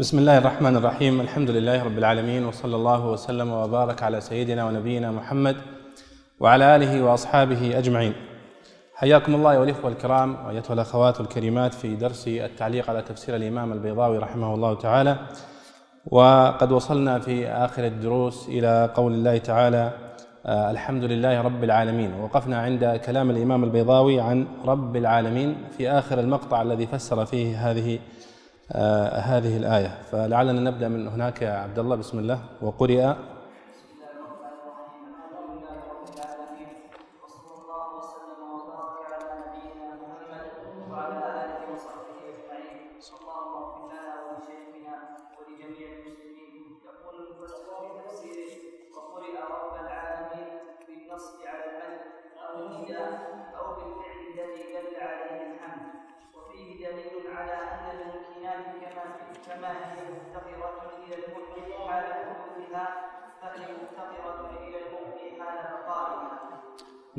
بسم الله الرحمن الرحيم الحمد لله رب العالمين وصلى الله وسلم وبارك على سيدنا ونبينا محمد وعلى اله واصحابه اجمعين حياكم الله ايها الاخوه الكرام وايتها الاخوات الكريمات في درس التعليق على تفسير الامام البيضاوي رحمه الله تعالى وقد وصلنا في اخر الدروس إلى قول الله تعالى الحمد لله رب العالمين وقفنا عند كلام الامام البيضاوي عن رب العالمين في اخر المقطع الذي فسر فيه هذه هذه الآية. فلعلنا نبدأ من هناك يا عبد الله. بسم الله. وقرئ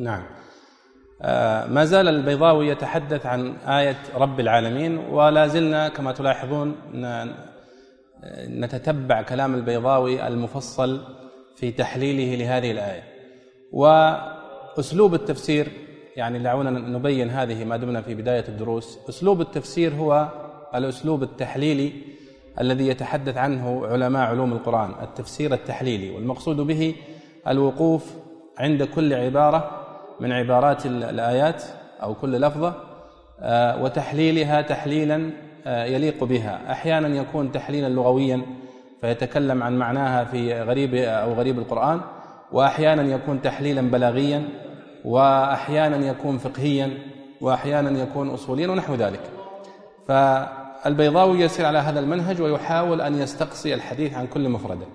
نعم. آه، ما زال البيضاوي يتحدث عن آية رب العالمين ولا زلنا كما تلاحظون نتتبع كلام البيضاوي المفصل في تحليله لهذه الآية. وأسلوب التفسير يعني دعونا نبين هذه ما دمنا في بداية الدروس أسلوب التفسير هو الأسلوب التحليلي الذي يتحدث عنه علماء علوم القرآن التفسير التحليلي والمقصود به الوقوف عند كل عبارة من عبارات الآيات أو كل لفظة آه، وتحليلها تحليلا آه، يليق بها. أحيانا يكون تحليلا لغويا فيتكلم عن معناها في غريب أو غريب القرآن. وأحيانا يكون تحليلا بلاغيا وأحيانا يكون فقهيا وأحيانا يكون أصوليا ونحو ذلك. فالبيضاوي يسير على هذا المنهج ويحاول أن يستقصي الحديث عن كل مفردة.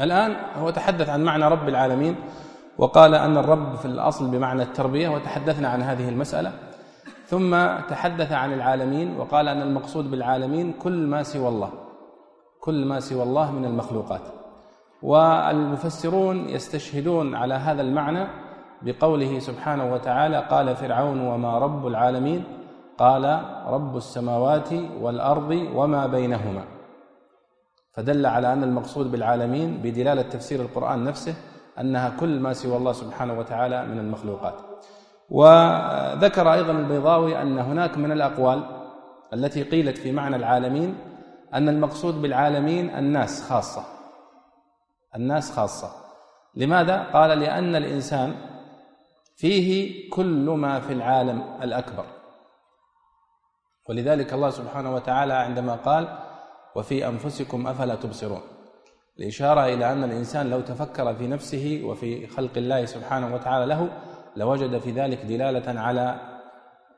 الآن هو تحدث عن معنى رب العالمين وقال أن الرب في الأصل بمعنى التربية وتحدثنا عن هذه المسألة. ثم تحدث عن العالمين وقال أن المقصود بالعالمين كل ما سوى الله كل ما سوى الله من المخلوقات. والمفسرون يستشهدون على هذا المعنى بقوله سبحانه وتعالى قال فرعون وما رب العالمين؟ قال رب السماوات والأرض وما بينهما. فدل على أن المقصود بالعالمين بدلالة تفسير القرآن نفسه أنها كل ما سوى الله سبحانه وتعالى من المخلوقات. وذكر أيضا البيضاوي أن هناك من الأقوال التي قيلت في معنى العالمين أن المقصود بالعالمين الناس خاصة. الناس خاصة. لماذا؟ قال لأن الإنسان فيه كل ما في العالم الأكبر. ولذلك الله سبحانه وتعالى عندما قال وفي أنفسكم أفلا تبصرون. الإشارة إلى أن الإنسان لو تفكر في نفسه وفي خلق الله سبحانه وتعالى له لوجد في ذلك دلالة على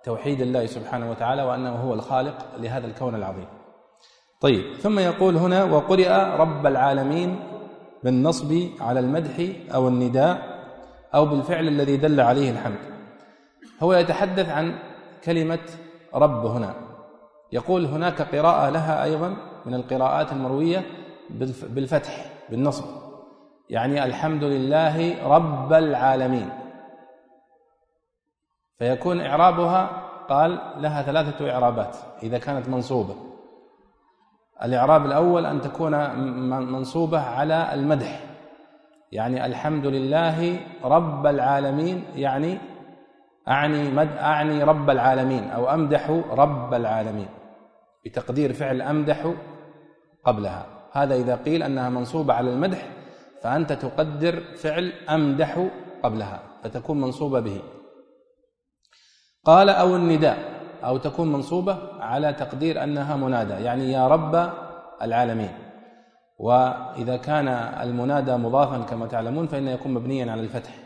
توحيد الله سبحانه وتعالى وأنه هو الخالق لهذا الكون العظيم. طيب ثم يقول هنا وقرئ رب العالمين بالنصب على المدح أو النداء أو بالفعل الذي دل عليه الحمد. هو يتحدث عن كلمة رب هنا. يقول هناك قراءة لها أيضا من القراءات المروية بالفتح بالنصب. يعني الحمد لله رب العالمين. فيكون إعرابها قال لها ثلاثة إعرابات إذا كانت منصوبة. الإعراب الأول أن تكون منصوبة على المدح. يعني الحمد لله رب العالمين يعني أعني مد أعني رب العالمين أو أمدح رب العالمين. بتقدير فعل أمدح قبلها. هذا إذا قيل أنها منصوبة على المدح فأنت تقدر فعل أمدح قبلها فتكون منصوبة به. قال أو النداء أو تكون منصوبة على تقدير أنها منادى يعني يا رب العالمين. وإذا كان المنادى مضافا كما تعلمون فإنه يكون مبنيا على الفتح.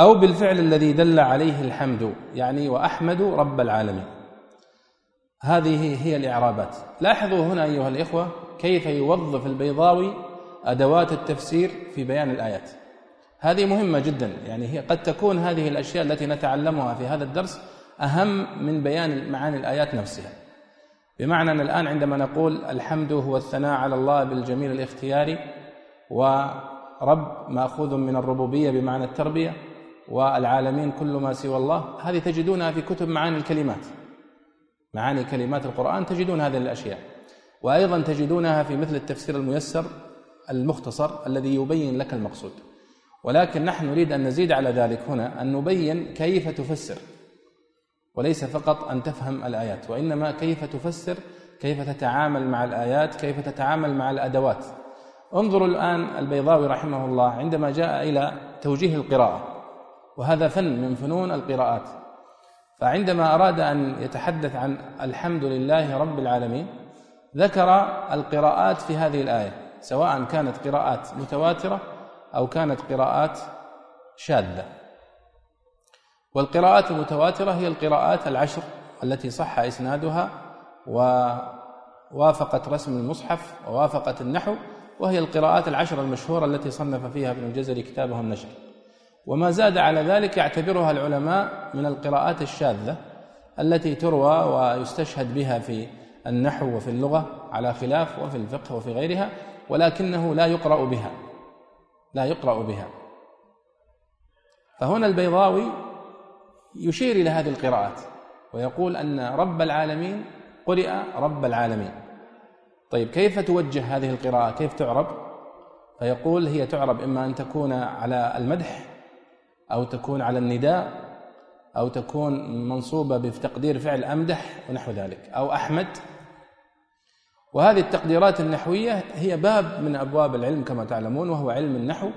أو بالفعل الذي دل عليه الحمد يعني وأحمد رب العالمين. هذه هي الإعرابات. لاحظوا هنا أيها الإخوة كيف يوظف البيضاوي أدوات التفسير في بيان الآيات. هذه مهمة جدا يعني هي قد تكون هذه الأشياء التي نتعلمها في هذا الدرس أهم من بيان معاني الآيات نفسها. بمعنى أن الآن عندما نقول الحمد هو الثناء على الله بالجميل الاختياري ورب مأخوذ من الربوبية بمعنى التربية والعالمين كل ما سوى الله هذه تجدونها في كتب معاني الكلمات. معاني كلمات القرآن تجدون هذه الأشياء. وأيضا تجدونها في مثل التفسير الميسر المختصر الذي يبين لك المقصود. ولكن نحن نريد أن نزيد على ذلك هنا أن نبين كيف تفسر. وليس فقط أن تفهم الآيات وإنما كيف تفسر كيف تتعامل مع الآيات كيف تتعامل مع الأدوات. انظروا الآن البيضاوي رحمه الله عندما جاء إلى توجيه القراءة. وهذا فن من فنون القراءات. فعندما أراد أن يتحدث عن الحمد لله رب العالمين ذكر القراءات في هذه الآية سواء كانت قراءات متواترة أو كانت قراءات شاذة. والقراءات المتواترة هي القراءات العشر التي صح إسنادها ووافقت رسم المصحف ووافقت النحو وهي القراءات العشر المشهورة التي صنف فيها ابن الجزري كتابه النشر. وما زاد على ذلك يعتبرها العلماء من القراءات الشاذة التي تروى ويستشهد بها في النحو وفي اللغة على خلاف وفي الفقه وفي غيرها ولكنه لا يقرأ بها لا يقرأ بها. فهنا البيضاوي يشير إلى هذه القراءات ويقول أن رب العالمين قرئ رب العالمين. طيب كيف توجه هذه القراءة؟ كيف تعرب؟ فيقول هي تعرب إما أن تكون على المدح أو تكون على النداء أو تكون منصوبة بتقدير فعل أمدح ونحو ذلك أو أحمد. وهذه التقديرات النحوية هي باب من أبواب العلم كما تعلمون وهو علم النحو.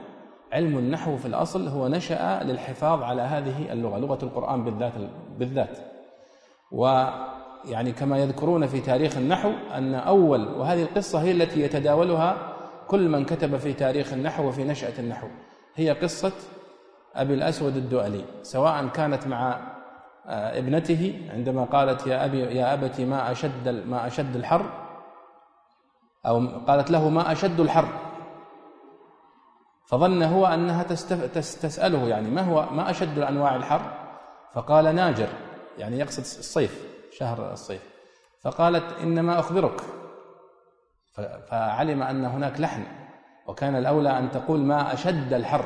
علم النحو في الأصل هو نشأ للحفاظ على هذه اللغة لغة القرآن بالذات بالذات. ويعني كما يذكرون في تاريخ النحو أن أول وهذه القصة هي التي يتداولها كل من كتب في تاريخ النحو وفي نشأة النحو. هي قصة أبي الأسود الدؤلي سواء كانت مع آه، ابنته عندما قالت يا أبي يا أبت ما أشد ما أشد الحر أو قالت له ما أشد الحر. فظن هو أنها تسأله يعني ما هو ما أشد أنواع الحر؟ فقال ناجر يعني يقصد الصيف شهر الصيف. فقالت إنما أخبرك. فعلم أن هناك لحن وكان الأولى أن تقول ما أشد الحر.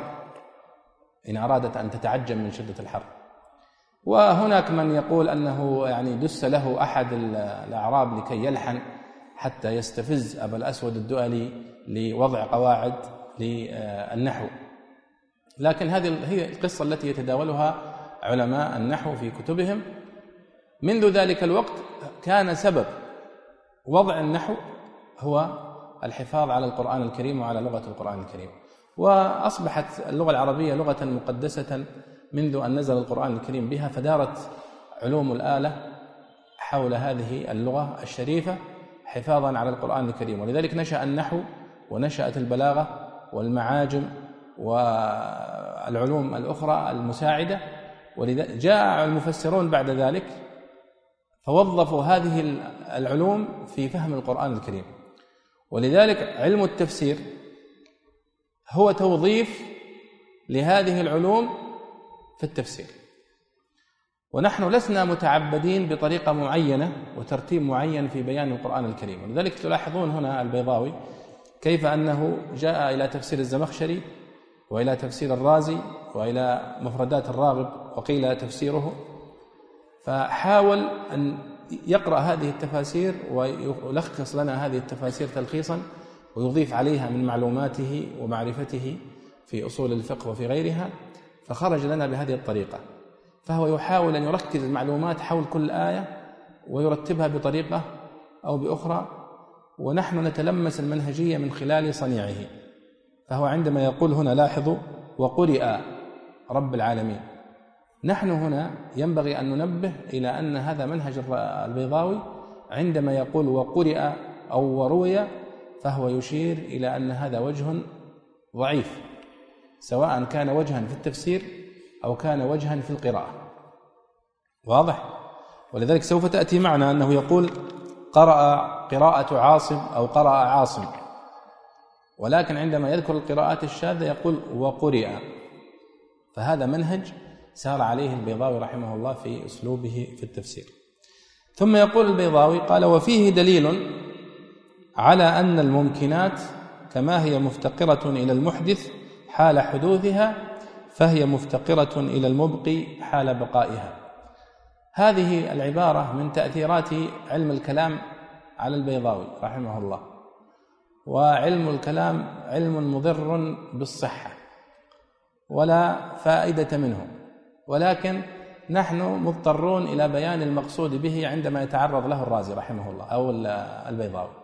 إن أرادت أن تتعجب من شدة الحر. وهناك من يقول أنه يعني دس له أحد الأعراب لكي يلحن حتى يستفز أبا الأسود الدؤلي لوضع قواعد للنحو. لكن هذه هي القصة التي يتداولها علماء النحو في كتبهم. منذ ذلك الوقت كان سبب وضع النحو هو الحفاظ على القرآن الكريم وعلى لغة القرآن الكريم. وأصبحت اللغة العربية لغة مقدسة منذ أن نزل القرآن الكريم بها فدارت علوم الآلة حول هذه اللغة الشريفة حفاظا على القرآن الكريم. ولذلك نشأ النحو ونشأت البلاغة والمعاجم والعلوم الأخرى المساعدة. ولذا جاء المفسرون بعد ذلك فوظفوا هذه العلوم في فهم القرآن الكريم. ولذلك علم التفسير هو توظيف لهذه العلوم في التفسير. ونحن لسنا متعبدين بطريقة معينة وترتيب معين في بيان القرآن الكريم. ولذلك تلاحظون هنا البيضاوي كيف أنه جاء إلى تفسير الزمخشري وإلى تفسير الرازي وإلى مفردات الراغب وقيل تفسيره. فحاول أن يقرأ هذه التفاسير ويلخص لنا هذه التفاسير تلخيصا. ويضيف عليها من معلوماته ومعرفته في أصول الفقه وفي غيرها فخرج لنا بهذه الطريقة. فهو يحاول أن يركز المعلومات حول كل آية ويرتبها بطريقة أو بأخرى ونحن نتلمس المنهجية من خلال صنيعه. فهو عندما يقول هنا لاحظوا وقرئ رب العالمين. نحن هنا ينبغي أن ننبه إلى أن هذا منهج البيضاوي عندما يقول وقرئ أو وروي فهو يشير إلى أن هذا وجه ضعيف سواء كان وجها في التفسير أو كان وجها في القراءة. واضح؟ ولذلك سوف تأتي معنا أنه يقول قرأ قراءة عاصم أو قرأ عاصم. ولكن عندما يذكر القراءات الشاذة يقول وقرئ. فهذا منهج سار عليه البيضاوي رحمه الله في أسلوبه في التفسير. ثم يقول البيضاوي قال وفيه دليل على أن الممكنات كما هي مفتقرة إلى المحدث حال حدوثها فهي مفتقرة إلى المبقي حال بقائها. هذه العبارة من تأثيرات علم الكلام على البيضاوي رحمه الله. وعلم الكلام علم مضر بالصحة ولا فائدة منه. ولكن نحن مضطرون إلى بيان المقصود به عندما يتعرض له الرازي رحمه الله أو البيضاوي.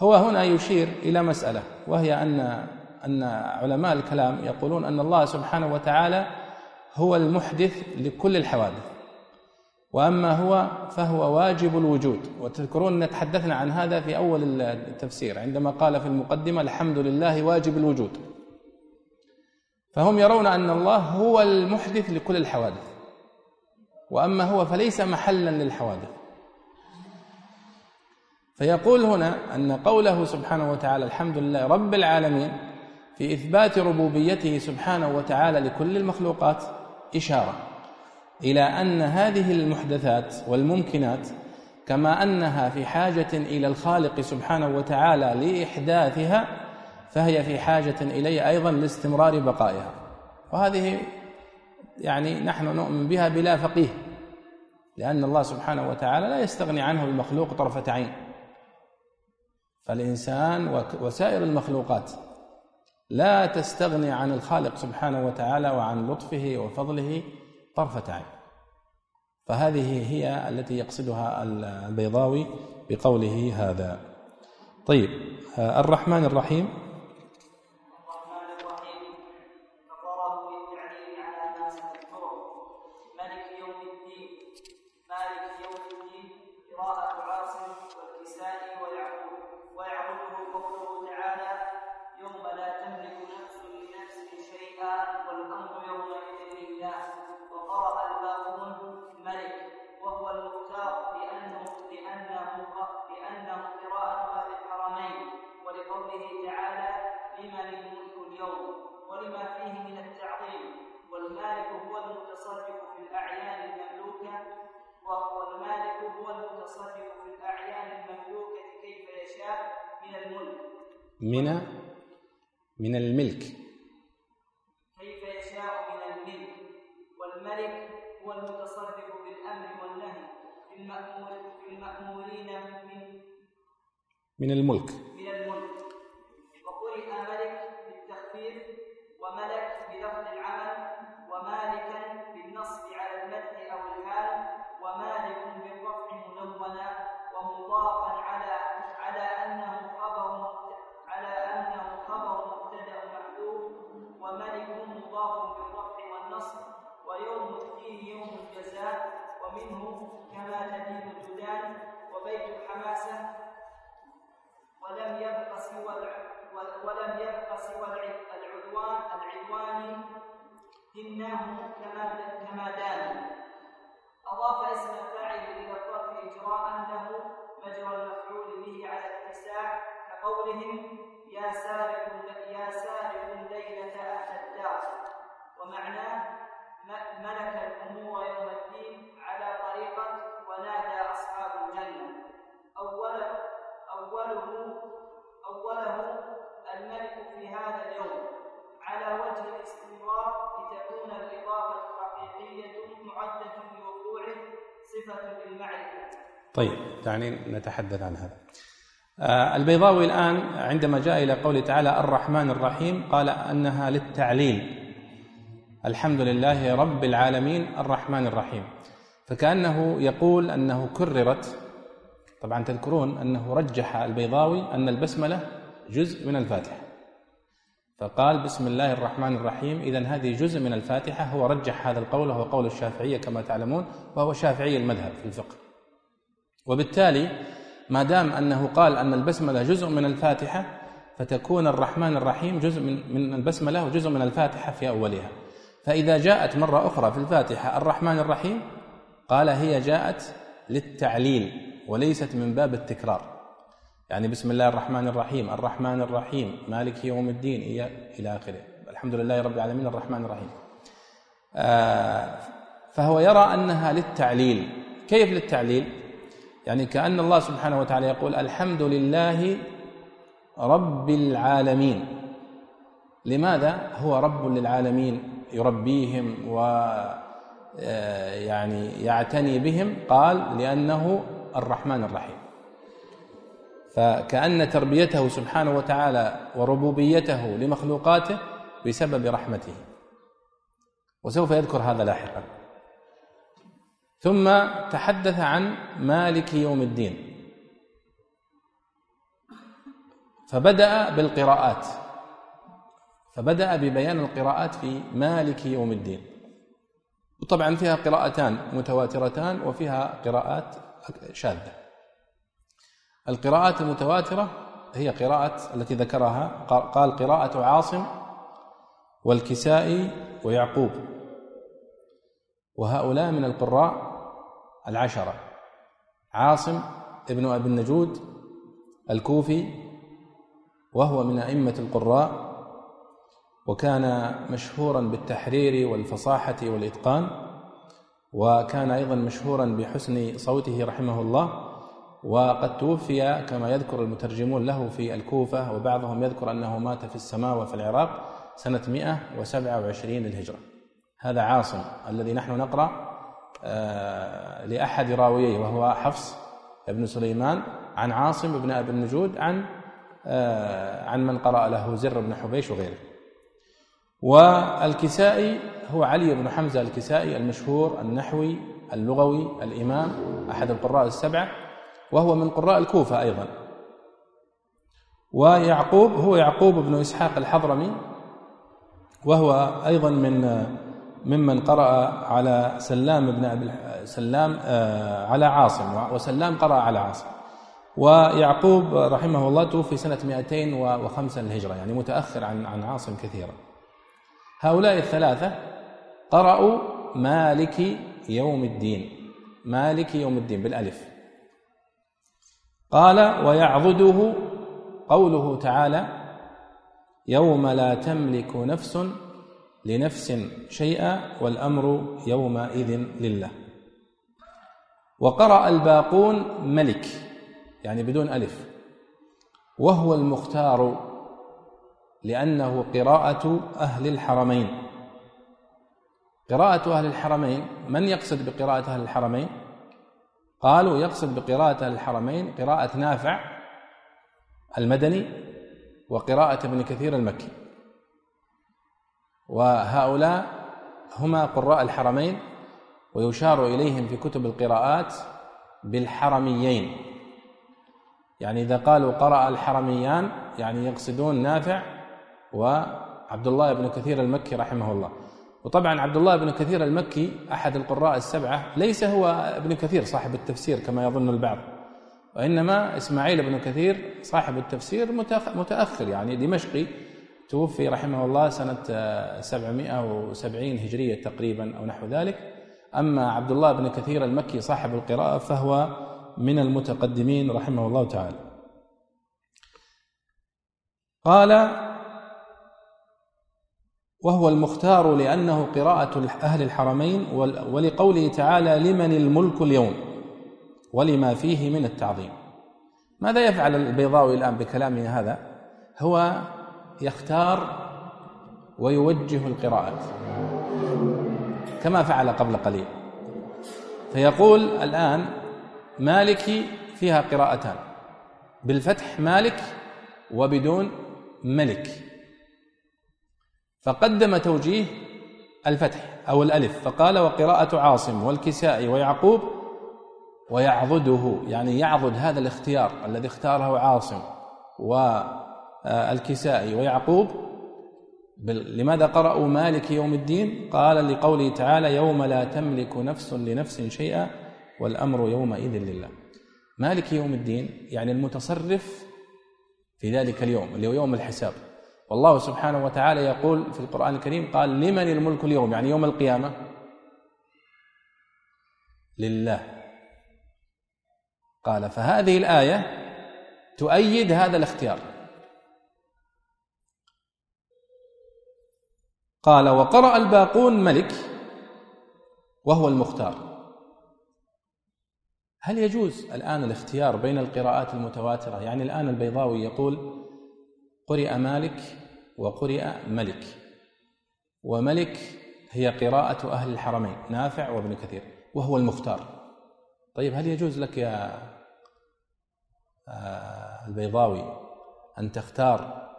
هو هنا يشير إلى مسألة وهي أن أن علماء الكلام يقولون أن الله سبحانه وتعالى هو المحدث لكل الحوادث. وأما هو فهو واجب الوجود. وتذكرون ان تحدثنا عن هذا في أول التفسير عندما قال في المقدمة الحمد لله واجب الوجود. فهم يرون أن الله هو المحدث لكل الحوادث. وأما هو فليس محلا للحوادث. فيقول هنا أن قوله سبحانه وتعالى الحمد لله رب العالمين في إثبات ربوبيته سبحانه وتعالى لكل المخلوقات إشارة إلى أن هذه المحدثات والممكنات كما أنها في حاجة إلى الخالق سبحانه وتعالى لإحداثها فهي في حاجة اليه أيضا لاستمرار بقائها وهذه يعني نحن نؤمن بها بلا فقيه لأن الله سبحانه وتعالى لا يستغني عنه المخلوق طرفة عين فالإنسان وسائر المخلوقات لا تستغني عن الخالق سبحانه وتعالى وعن لطفه وفضله طرفة عين. فهذه هي التي يقصدها البيضاوي بقوله هذا. طيب الرحمن الرحيم. من من الملك. كيف يشاء من الملك؟ والملك هو المتصرف بالأمر والنهي في المأمور في المأمورين من من الملك. من الملك ولم يبق سوى ولم يبق سوى العدوان العدوان دناه كما كما دان. أضاف اسم الفاعل إلى الظرف إجراء له مجرى المفعول به على الاتساع كقولهم يا سارق يا سارق ليلة أهل الدار. ومعناه ملك الأمور يوم الدين على طريقة ونادى أصحاب الجنة. أول أوله أوله الملك في هذا اليوم. على وجه الاستمرار لتكون الإضافة الحقيقية معدة لوقوعه صفة للمعرفة. طيب دعني نتحدث عن هذا. آه، البيضاوي الآن عندما جاء إلى قوله تعالى الرحمن الرحيم قال أنها للتعليل. الحمد لله رب العالمين الرحمن الرحيم. فكأنه يقول أنه كررت طبعا تذكرون أنه رجح البيضاوي أن البسملة جزء من الفاتحة. فقال بسم الله الرحمن الرحيم إذا هذه جزء من الفاتحة. هو رجح هذا القول وهو قول الشافعية كما تعلمون وهو شافعي المذهب في الفقه. وبالتالي ما دام أنه قال أن البسملة جزء من الفاتحة فتكون الرحمن الرحيم جزء من من البسملة وجزء من الفاتحة في أولها. فإذا جاءت مرة أخرى في الفاتحة الرحمن الرحيم قال هي جاءت للتعليل. وليست من باب التكرار. يعني بسم الله الرحمن الرحيم الرحمن الرحيم مالك يوم الدين إلى آخره. الحمد لله رب العالمين الرحمن الرحيم. آه فهو يرى أنها للتعليل. كيف للتعليل؟ يعني كأن الله سبحانه وتعالى يقول الحمد لله رب العالمين. لماذا؟ هو رب للعالمين يربيهم و آه، يعني يعتني بهم. قال لأنه الرحمن الرحيم. فكأن تربيته سبحانه وتعالى وربوبيته لمخلوقاته بسبب رحمته. وسوف يذكر هذا لاحقا. ثم تحدث عن مالك يوم الدين. فبدأ بالقراءات. فبدأ ببيان القراءات في مالك يوم الدين. وطبعا فيها قراءتان متواترتان وفيها قراءات شاذة القراءات المتواترة هي قراءة التي ذكرها قال قراءة عاصم والكسائي ويعقوب. وهؤلاء من القراء العشرة عاصم ابن أبي النجود الكوفي وهو من أئمة القراء وكان مشهورا بالتحرير والفصاحة والإتقان. وكان أيضا مشهورا بحسن صوته رحمه الله وقد توفي كما يذكر المترجمون له في الكوفة وبعضهم يذكر أنه مات في السماء وفي العراق سنة 127 للهجرة هذا عاصم الذي نحن نقرأ آه، لأحد راوييه وهو حفص بن سليمان عن عاصم بن أبي النجود عن آه، عن من قرأ له زر بن حبيش وغيره. والكسائي هو علي بن حمزة الكسائي المشهور النحوي اللغوي الإمام أحد القراء السبعة وهو من قراء الكوفة أيضا. ويعقوب هو يعقوب بن إسحاق الحضرمي وهو أيضا من ممن قرأ على سلام بن أبي سلام آه، على عاصم وسلام قرأ على عاصم. ويعقوب رحمه الله توفي سنة 205 للهجرة يعني متأخر عن عن عاصم كثيرا. هؤلاء الثلاثة قرأوا مالك يوم الدين. مالك يوم الدين بالألف. قال ويعضده قوله تعالى يوم لا تملك نفس لنفس شيئا والأمر يومئذ لله. وقرأ الباقون ملك يعني بدون ألف. وهو المختار لأنه قراءة أهل الحرمين. قراءة أهل الحرمين من يقصد بقراءة أهل الحرمين؟ قالوا يقصد بقراءة أهل الحرمين قراءة نافع المدني وقراءة ابن كثير المكي. وهؤلاء هما قراء الحرمين ويشار إليهم في كتب القراءات بالحرميين. يعني إذا قالوا قرأ الحرميان يعني يقصدون نافع وعبد الله بن كثير المكي رحمه الله. وطبعا عبد الله بن كثير المكي أحد القراء السبعة ليس هو ابن كثير صاحب التفسير كما يظن البعض. وإنما إسماعيل بن كثير صاحب التفسير متأخر يعني دمشقي توفي رحمه الله سنة 770 هجرية تقريبا أو نحو ذلك. أما عبد الله بن كثير المكي صاحب القراءة فهو من المتقدمين رحمه الله تعالى. قال وهو المختار لأنه قراءة أهل الحرمين ولقوله تعالى لمن الملك اليوم ولما فيه من التعظيم. ماذا يفعل البيضاوي الآن بكلامه هذا؟ هو يختار ويوجه القراءات كما فعل قبل قليل. فيقول الآن مالكي فيها قراءتان بالفتح مالك وبدون ملك. فقدم توجيه الفتح أو الألف فقال وقراءة عاصم والكسائي ويعقوب ويعضده. يعني يعضد هذا الاختيار الذي اختاره عاصم والكسائي ويعقوب لماذا قرأوا مالك يوم الدين؟ قال لقوله تعالى يوم لا تملك نفس لنفس شيئا والأمر يومئذ لله. مالك يوم الدين يعني المتصرف في ذلك اليوم اللي هو يوم الحساب. والله سبحانه وتعالى يقول في القرآن الكريم قال لمن الملك اليوم؟ يعني يوم القيامة. لله. قال فهذه الآية تؤيد هذا الاختيار. قال وقرأ الباقون ملك وهو المختار. هل يجوز الآن الاختيار بين القراءات المتواترة؟ يعني الآن البيضاوي يقول قرئ مالك وقرئ ملك. وملك هي قراءة أهل الحرمين نافع وابن كثير وهو المختار. طيب هل يجوز لك يا آه، البيضاوي أن تختار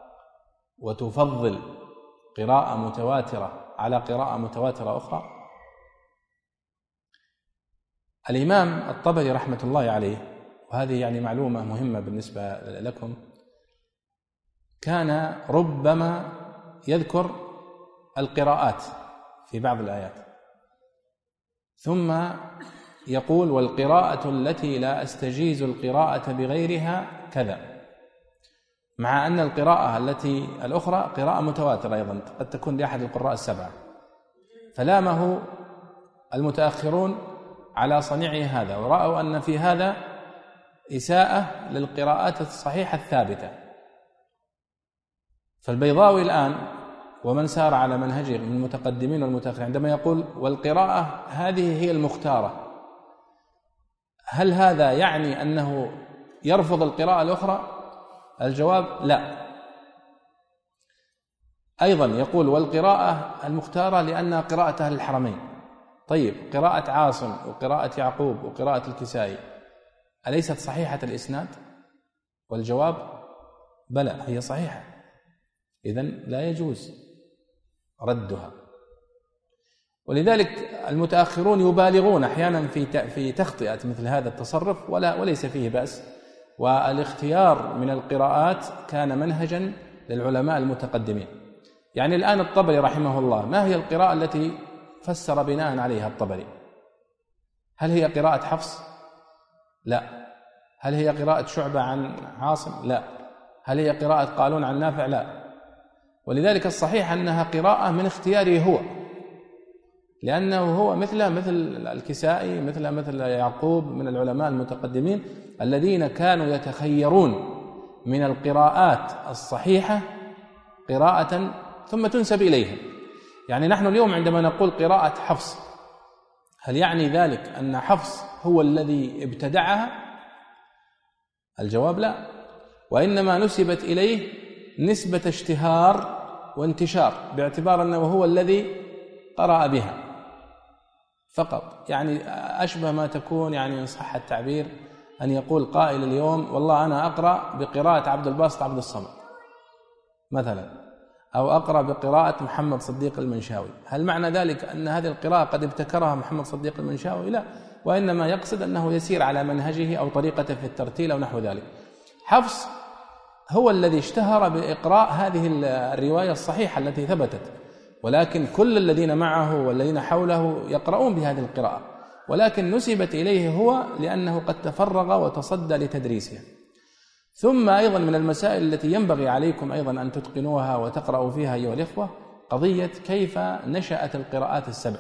وتفضل قراءة متواترة على قراءة متواترة أخرى؟ الإمام الطبري رحمة الله عليه وهذه يعني معلومة مهمة بالنسبة لكم كان ربما يذكر القراءات في بعض الآيات. ثم يقول والقراءة التي لا أستجيز القراءة بغيرها كذا. مع أن القراءة التي الأخرى قراءة متواترة أيضا قد تكون لأحد القراء السبعة. فلامه المتأخرون على صنيعه هذا ورأوا أن في هذا إساءة للقراءات الصحيحة الثابتة. فالبيضاوي الآن ومن سار على منهجه من المتقدمين والمتأخرين عندما يقول والقراءة هذه هي المختارة. هل هذا يعني أنه يرفض القراءة الأخرى؟ الجواب لا. أيضا يقول والقراءة المختارة لانها قراءه أهل الحرمين طيب قراءة عاصم وقراءة يعقوب وقراءة الكسائي أليست صحيحة الإسناد؟ والجواب بلى هي صحيحة. اذا لا يجوز ردها. ولذلك المتأخرون يبالغون أحيانا في في تخطئة مثل هذا التصرف ولا وليس فيه بأس. والاختيار من القراءات كان منهجا للعلماء المتقدمين. يعني الآن الطبري رحمه الله ما هي القراءة التي فسر بناء عليها الطبري؟ هل هي قراءة حفص؟ لا. هل هي قراءة شعبة عن عاصم؟ لا. هل هي قراءة قالون عن نافع؟ لا. ولذلك الصحيح أنها قراءة من اختياره هو لأنه هو مثل مثل الكسائي مثل مثل يعقوب من العلماء المتقدمين الذين كانوا يتخيرون من القراءات الصحيحة قراءة ثم تنسب إليهم. يعني نحن اليوم عندما نقول قراءة حفص هل يعني ذلك أن حفص هو الذي ابتدعها؟ الجواب لا. وإنما نسبت إليه نسبة اشتهار وانتشار باعتبار أنه هو الذي قرأ بها. فقط. يعني أشبه ما تكون يعني إن صح التعبير أن يقول قائل اليوم والله أنا أقرأ بقراءة عبد الباسط عبد الصمد مثلا أو أقرأ بقراءة محمد صديق المنشاوي. هل معنى ذلك أن هذه القراءة قد ابتكرها محمد صديق المنشاوي؟ لا. وإنما يقصد أنه يسير على منهجه أو طريقته في الترتيل أو نحو ذلك. حفص هو الذي اشتهر بإقراء هذه الرواية الصحيحة التي ثبتت. ولكن كل الذين معه والذين حوله يقرؤون بهذه القراءة. ولكن نسبت إليه هو لأنه قد تفرغ وتصدى لتدريسها ثم أيضا من المسائل التي ينبغي عليكم أيضا أن تتقنوها وتقرأوا فيها أيها الإخوة قضية كيف نشأت القراءات السبع.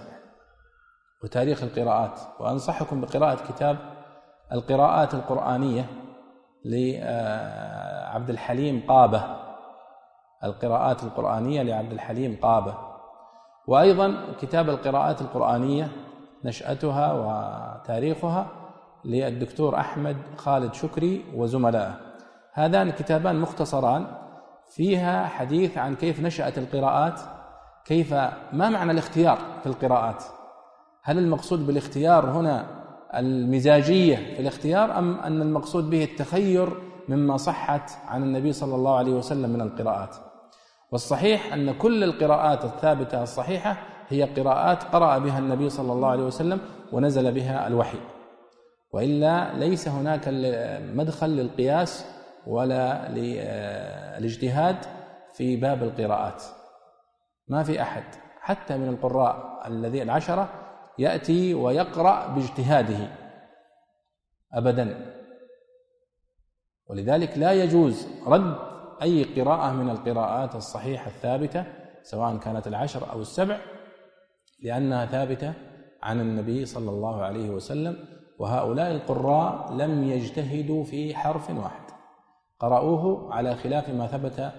وتاريخ القراءات. وأنصحكم بقراءة كتاب القراءات القرآنية لعبد الحليم قابة. القراءات القرآنية لعبد الحليم قابة. وأيضا كتاب القراءات القرآنية نشأتها وتاريخها للدكتور أحمد خالد شكري وزملائه. هذان كتابان مختصران فيها حديث عن كيف نشأت القراءات كيف ما معنى الاختيار في القراءات؟ هل المقصود بالاختيار هنا المزاجية في الاختيار أم أن المقصود به التخير مما صحت عن النبي صلى الله عليه وسلم من القراءات. والصحيح أن كل القراءات الثابتة الصحيحة هي قراءات قرأ بها النبي صلى الله عليه وسلم ونزل بها الوحي. وإلا ليس هناك مدخل للقياس ولا للاجتهاد في باب القراءات. ما في أحد حتى من القراء الذين العشرة يأتي ويقرأ باجتهاده. ابدا. ولذلك لا يجوز رد أي قراءة من القراءات الصحيحة الثابتة سواء كانت العشر أو السبع لأنها ثابتة عن النبي صلى الله عليه وسلم وهؤلاء القراء لم يجتهدوا في حرف واحد. قرأوه على خلاف ما ثبت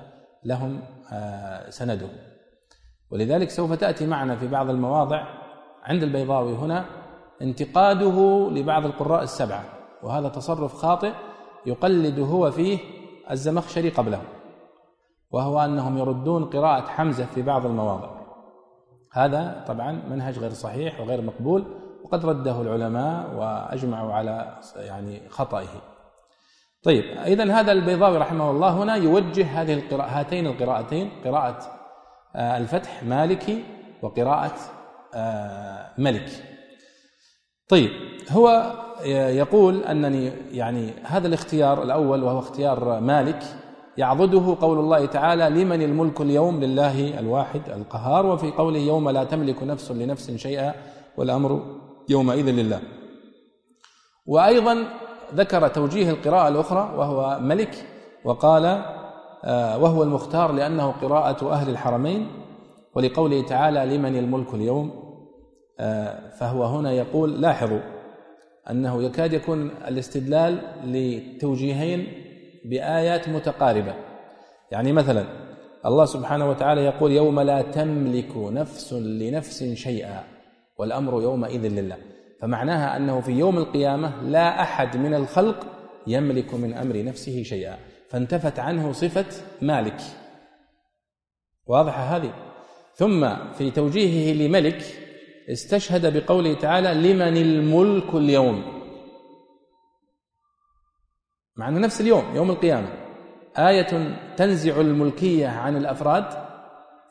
لهم آه، سنده. ولذلك سوف تأتي معنا في بعض المواضع عند البيضاوي هنا انتقاده لبعض القراء السبعة وهذا تصرف خاطئ يقلد هو فيه الزمخشري قبله وهو أنهم يردون قراءة حمزة في بعض المواضع. هذا طبعا منهج غير صحيح وغير مقبول وقد رده العلماء وأجمعوا على يعني خطئه. طيب إذا هذا البيضاوي رحمه الله هنا يوجه هذه القراءة هاتين القراءتين قراءة آه، الفتح مالكي وقراءة آه، ملك طيب هو يقول أنني يعني هذا الاختيار الأول وهو اختيار مالك يعضده قول الله تعالى لمن الملك اليوم لله الواحد القهار وفي قوله يوم لا تملك نفس لنفس شيئا والأمر يومئذ لله. وأيضا ذكر توجيه القراءة الأخرى وهو ملك وقال آه، وهو المختار لأنه قراءة أهل الحرمين ولقوله تعالى لمن الملك اليوم آه، فهو هنا يقول لاحظوا أنه يكاد يكون الاستدلال لتوجيهين بآيات متقاربة. يعني مثلا الله سبحانه وتعالى يقول يوم لا تملك نفس لنفس شيئا والأمر يومئذ لله. فمعناها أنه في يوم القيامة لا أحد من الخلق يملك من أمر نفسه شيئا. فانتفت عنه صفة مالك. واضحة هذه. ثم في توجيهه لملك استشهد بقوله تعالى لمن الملك اليوم. معنى نفس اليوم يوم القيامة. آية تنزع الملكية عن الأفراد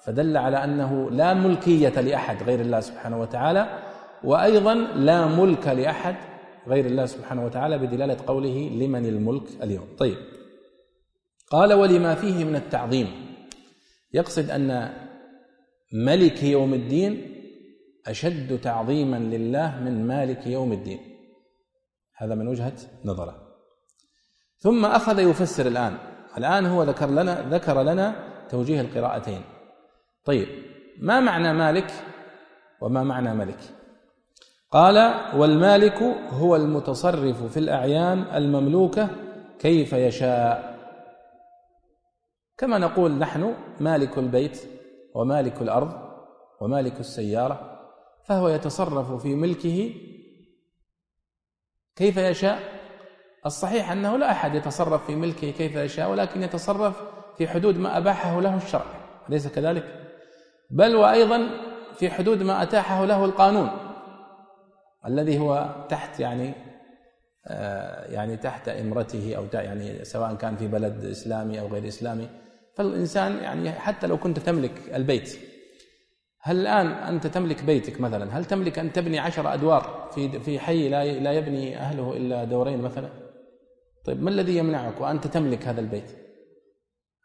فدل على أنه لا ملكية لأحد غير الله سبحانه وتعالى وأيضا لا ملك لأحد غير الله سبحانه وتعالى بدلالة قوله لمن الملك اليوم. طيب. قال ولما فيه من التعظيم يقصد أن ملك يوم الدين أشد تعظيما لله من مالك يوم الدين. هذا من وجهة نظره. ثم أخذ يفسر الآن. الآن هو ذكر لنا ذكر لنا توجيه القراءتين. طيب ما معنى مالك وما معنى ملك؟ قال والمالك هو المتصرف في الأعيان المملوكة كيف يشاء. كما نقول نحن مالك البيت ومالك الأرض ومالك السيارة فهو يتصرف في ملكه كيف يشاء. الصحيح أنه لا أحد يتصرف في ملكه كيف يشاء ولكن يتصرف في حدود ما أباحه له الشرع. أليس كذلك؟ بل وأيضا في حدود ما أتاحه له القانون الذي هو تحت يعني آه، يعني تحت إمرته أو يعني سواء كان في بلد إسلامي أو غير إسلامي. فالإنسان يعني حتى لو كنت تملك البيت هل الآن أنت تملك بيتك مثلا؟ هل تملك أن تبني عشر أدوار في في حي لا لا يبني أهله إلا دورين مثلا؟ طيب ما الذي يمنعك وأنت تملك هذا البيت؟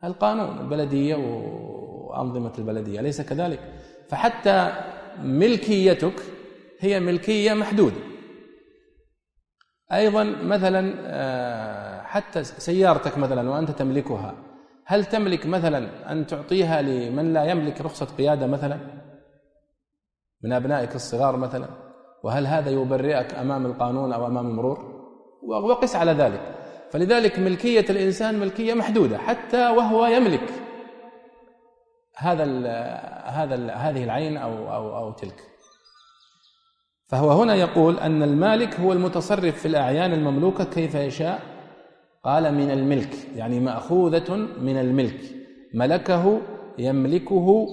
القانون البلدية وأنظمة البلدية أليس كذلك؟ فحتى ملكيتك هي ملكية محدودة. أيضا مثلا آه، حتى سيارتك مثلا وأنت تملكها هل تملك مثلا أن تعطيها لمن لا يملك رخصة قيادة مثلا؟ من أبنائك الصغار مثلا؟ وهل هذا يبرئك أمام القانون أو أمام المرور؟ وقس على ذلك. فلذلك ملكية الإنسان ملكية محدودة حتى وهو يملك هذا ال هذا ال هذه العين أو أو أو تلك. فهو هنا يقول أن المالك هو المتصرف في الأعيان المملوكة كيف يشاء؟ قال من الملك يعني مأخوذة من الملك. ملكه يملكه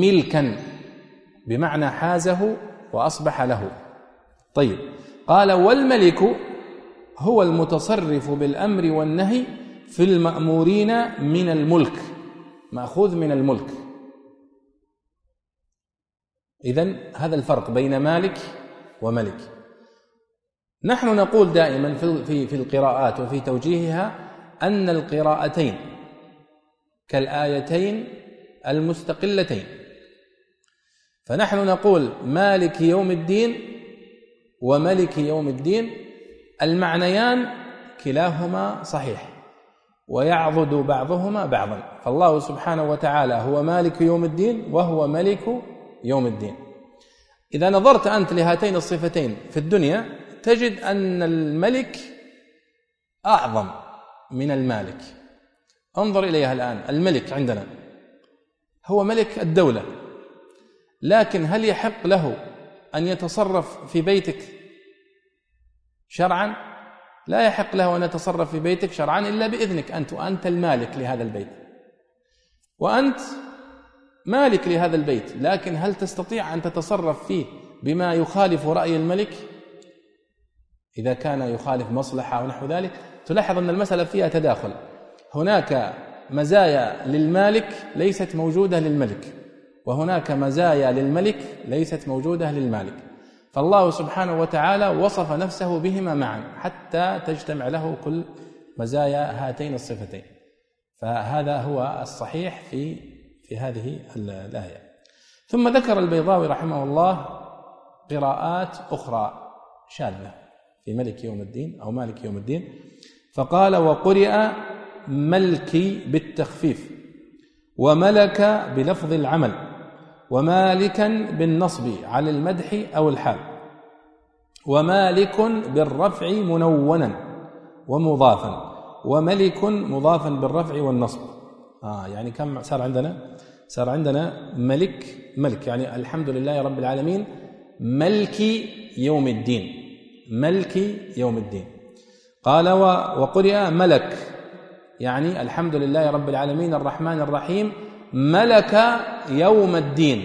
ملكا. بمعنى حازه وأصبح له. طيب قال والملك هو المتصرف بالأمر والنهي في المأمورين من الملك مأخوذ من الملك. إذن هذا الفرق بين مالك وملك. نحن نقول دائما في في في القراءات وفي توجيهها أن القراءتين كالآيتين المستقلتين. فنحن نقول مالك يوم الدين وملك يوم الدين. المعنيان كلاهما صحيح ويعضد بعضهما بعضا. فالله سبحانه وتعالى هو مالك يوم الدين وهو ملك يوم الدين. إذا نظرت أنت لهاتين الصفتين في الدنيا تجد أن الملك أعظم من المالك. انظر إليها الآن. الملك عندنا هو ملك الدولة. لكن هل يحق له أن يتصرف في بيتك شرعا؟ لا يحق له أن يتصرف في بيتك شرعا إلا بإذنك أنت وأنت المالك لهذا البيت. وأنت مالك لهذا البيت لكن هل تستطيع أن تتصرف فيه بما يخالف رأي الملك؟ إذا كان يخالف مصلحة أو نحو ذلك تلاحظ أن المسألة فيها تداخل. هناك مزايا للمالك ليست موجودة للملك. وهناك مزايا للملك ليست موجودة للمالك. فالله سبحانه وتعالى وصف نفسه بهما معا حتى تجتمع له كل مزايا هاتين الصفتين. فهذا هو الصحيح في في هذه الآية. ثم ذكر البيضاوي رحمه الله قراءات أخرى شاذة في ملك يوم الدين أو مالك يوم الدين. فقال وقرئ ملكي بالتخفيف وملك بلفظ العمل. ومالكا بالنصب على المدح أو الحال. ومالك بالرفع منونا ومضافا. وملك مضافا بالرفع والنصب. آه يعني كم صار عندنا؟ صار عندنا ملك ملك. يعني الحمد لله رب العالمين ملك يوم الدين. ملك يوم الدين. قال وقرئ ملك. يعني الحمد لله رب العالمين الرحمن الرحيم ملك يوم الدين.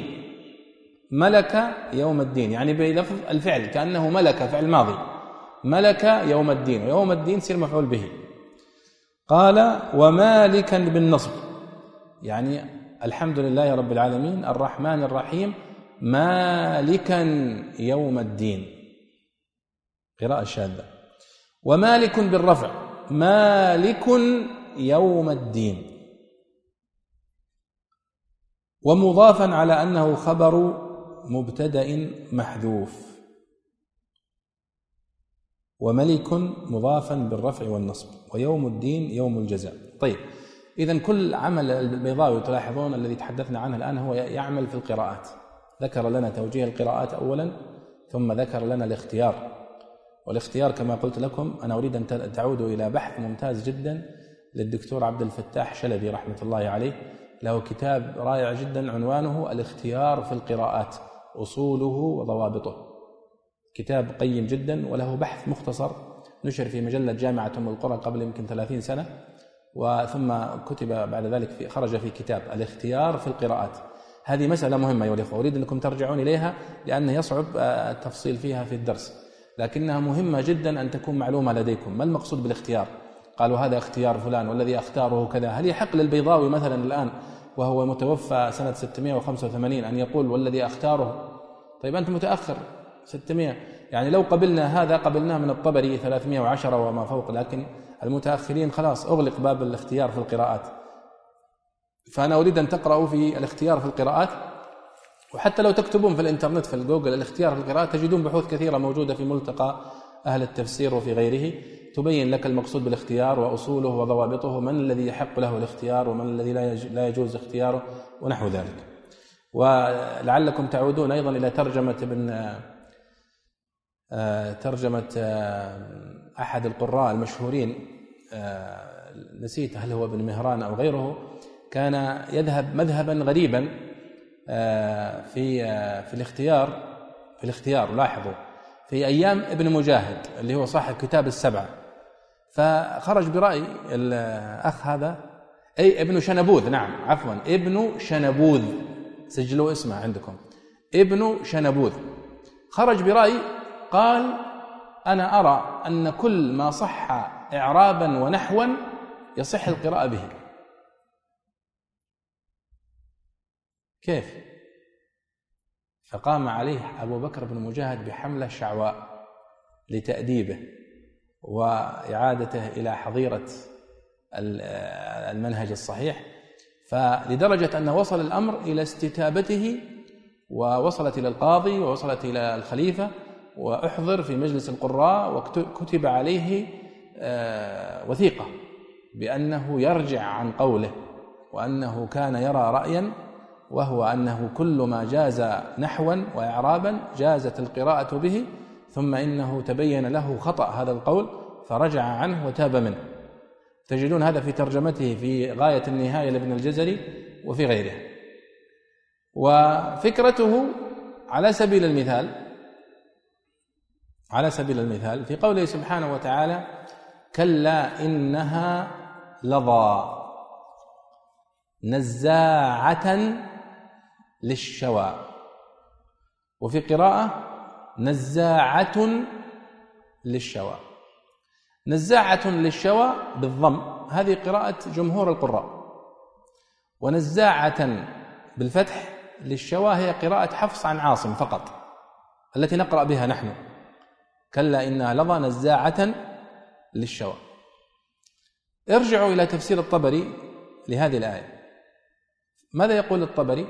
ملك يوم الدين. يعني بلفظ الفعل كأنه ملك فعل ماضي. ملك يوم الدين ويوم الدين سير مفعول به. قال ومالكا بالنصب. يعني الحمد لله رب العالمين الرحمن الرحيم مالكا يوم الدين. قراءة شاذة. ومالك بالرفع. مالك يوم الدين. ومضافا على أنه خبر مبتدأ محذوف. وملك مضافا بالرفع والنصب. ويوم الدين يوم الجزاء. طيب اذا كل عمل البيضاوي تلاحظون الذي تحدثنا عنه الآن هو يعمل في القراءات. ذكر لنا توجيه القراءات اولا ثم ذكر لنا الاختيار. والاختيار كما قلت لكم أنا أريد أن تعودوا إلى بحث ممتاز جدا للدكتور عبد الفتاح شلبي رحمة الله عليه. له كتاب رائع جدا عنوانه الاختيار في القراءات أصوله وضوابطه. كتاب قيم جدا وله بحث مختصر نشر في مجلة جامعة أم القرى قبل يمكن 30 سنة وثم كتب بعد ذلك في خرج في كتاب الاختيار في القراءات. هذه مسألة مهمة أيها الإخوة أريد أنكم ترجعون إليها لأنه يصعب آه، التفصيل فيها في الدرس. لكنها مهمة جدا أن تكون معلومة لديكم. ما المقصود بالاختيار؟ قالوا هذا اختيار فلان والذي أختاره كذا. هل يحق للبيضاوي مثلا الآن وهو متوفى سنة 685 أن يقول والذي أختاره. طيب أنت متأخر. 600 يعني لو قبلنا هذا قبلناه من الطبري 310 وما فوق لكن المتأخرين خلاص أغلق باب الاختيار في القراءات. فأنا أريد أن تقرأوا في الاختيار في القراءات. وحتى لو تكتبون في الإنترنت في الجوجل الاختيار في القراءات تجدون بحوث كثيرة موجودة في ملتقى أهل التفسير وفي غيره. تبين لك المقصود بالاختيار وأصوله وضوابطه من الذي يحق له الاختيار ومن الذي لا يجوز اختياره ونحو ذلك. ولعلكم تعودون أيضا إلى ترجمة ابن آه، ترجمة آه، أحد القراء المشهورين آه، نسيت هل هو ابن مهران أو غيره كان يذهب مذهبا غريبا في في الاختيار في الاختيار لاحظوا في أيام ابن مجاهد اللي هو صاحب كتاب السبعه فخرج برأي الأخ هذا. أي ابن شنبوذ نعم عفوا ابن شنبوذ. سجلوا اسمه عندكم. ابن شنبوذ. خرج برأي قال أنا أرى أن كل ما صح اعرابا ونحوا يصح القراءة به. كيف؟ فقام عليه أبو بكر بن مجاهد بحملة شعواء لتأديبه. وإعادته إلى حظيرة المنهج الصحيح فلدرجة انه وصل الأمر إلى استتابته ووصلت إلى القاضي ووصلت إلى الخليفة وأحضر في مجلس القراء وكتب عليه آه، وثيقة بأنه يرجع عن قوله وأنه كان يرى رأيا وهو أنه كل ما جاز نحوا وإعرابا جازت القراءة به ثم إنه تبين له خطأ هذا القول فرجع عنه وتاب منه. تجدون هذا في ترجمته في غاية النهاية لابن الجزري وفي غيره. وفكرته على سبيل المثال على سبيل المثال في قوله سبحانه وتعالى كلا إنها لظى نزاعة للشوى وفي قراءة نزاعة للشوى. نزاعة للشوى بالضم. هذه قراءة جمهور القراء. ونزاعة بالفتح للشوى هي قراءة حفص عن عاصم فقط التي نقرأ بها نحن. كلا إنها لظى نزاعة للشوى. ارجعوا إلى تفسير الطبري لهذه الآية. ماذا يقول الطبري؟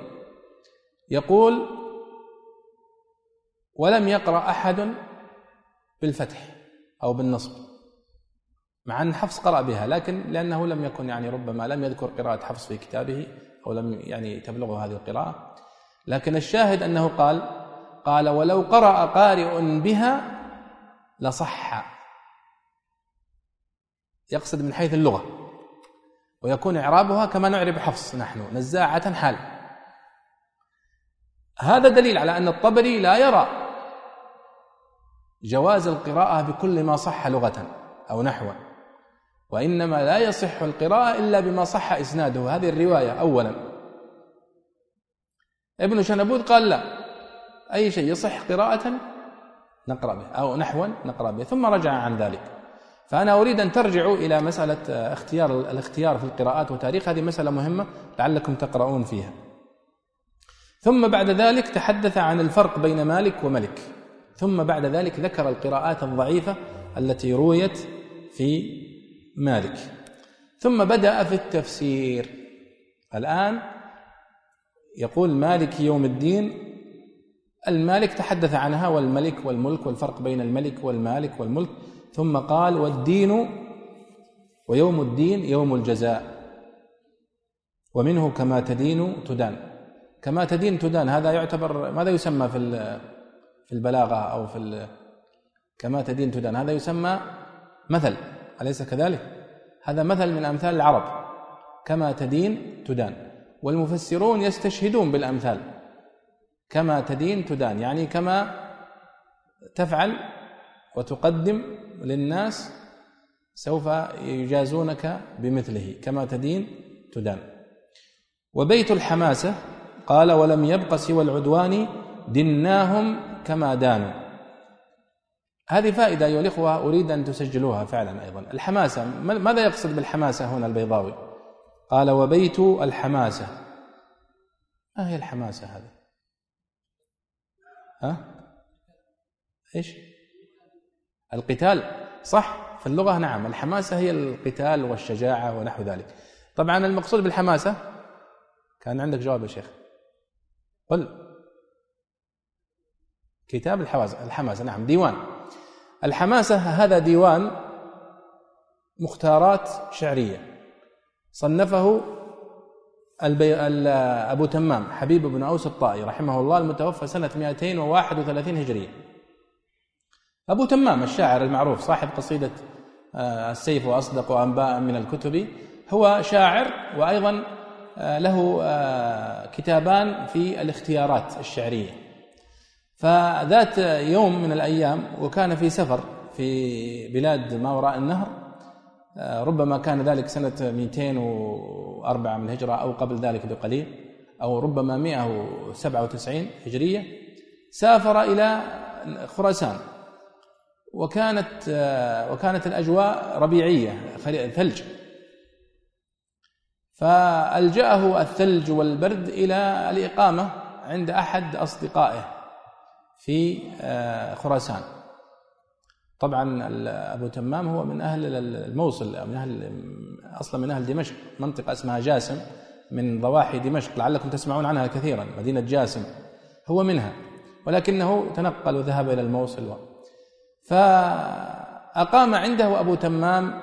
يقول ولم يقرأ أحد بالفتح أو بالنصب مع أن حفص قرأ بها لكن لأنه لم يكن يعني ربما لم يذكر قراءة حفص في كتابه أو لم يعني تبلغه هذه القراءة. لكن الشاهد أنه قال قال ولو قرأ قارئ بها لصح. يقصد من حيث اللغة ويكون إعرابها كما نعرب حفص نحن نزاعة حال. هذا دليل على أن الطبري لا يرى جواز القراءة بكل ما صح لغة أو نحوا وإنما لا يصح القراءة إلا بما صح إسناده. هذه الرواية أولا. ابن شنبوت قال لا أي شيء يصح قراءة نقرأ به أو نحوا نقرأ به. ثم رجع عن ذلك. فأنا أريد أن ترجعوا إلى مسألة اختيار الاختيار في القراءات وتاريخ. هذه مسألة مهمة لعلكم تقرؤون فيها. ثم بعد ذلك تحدث عن الفرق بين مالك وملك. ثم بعد ذلك ذكر القراءات الضعيفة التي رويت في مالك. ثم بدأ في التفسير. الآن يقول مالك يوم الدين المالك تحدث عنها والملك والملك والفرق بين الملك والمالك والملك ثم قال والدين ويوم الدين يوم الجزاء ومنه كما تدين تدان. كما تدين تدان هذا يعتبر ماذا يسمى في في البلاغة أو في كما تدين تدان. هذا يسمى مثل أليس كذلك؟ هذا مثل من أمثال العرب كما تدين تدان. والمفسرون يستشهدون بالأمثال كما تدين تدان يعني كما تفعل وتقدم للناس سوف يجازونك بمثله كما تدين تدان. وبيت الحماسة قال ولم يبق سوى العدوان دناهم كما دانوا. هذه فائدة أيها الإخوة أريد أن تسجلوها فعلا أيضا. الحماسة ماذا يقصد بالحماسة هنا البيضاوي؟ قال وبيت الحماسة. ما هي الحماسة هذه؟ ها؟ إيش؟ القتال؟ صح في اللغة نعم الحماسة هي القتال والشجاعة ونحو ذلك. طبعا المقصود بالحماسة؟ كان عندك جواب يا شيخ. قل. كتاب الحماسة الحماسة. نعم ديوان. الحماسة هذا ديوان مختارات شعرية. صنفه البي... أبو تمام حبيب بن أوس الطائي رحمه الله المتوفى سنة 231 هجرية. أبو تمام الشاعر المعروف صاحب قصيدة آه، السيف وأصدق وأنباء من الكتب هو شاعر وأيضا آه، له آه، كتابان في الاختيارات الشعرية. فذات يوم من الأيام وكان في سفر في بلاد ما وراء النهر ربما كان ذلك سنة 204 من الهجرة أو قبل ذلك بقليل أو ربما 197 هجرية. سافر إلى خراسان وكانت وكانت الأجواء ربيعية ثلج. فألجأه الثلج والبرد إلى الإقامة عند أحد أصدقائه. في خراسان. طبعا أبو تمام هو من أهل الموصل من أهل أصلا من أهل دمشق منطقة اسمها جاسم من ضواحي دمشق لعلكم تسمعون عنها كثيرا مدينة جاسم هو منها ولكنه تنقل وذهب إلى الموصل فأقام عنده أبو تمام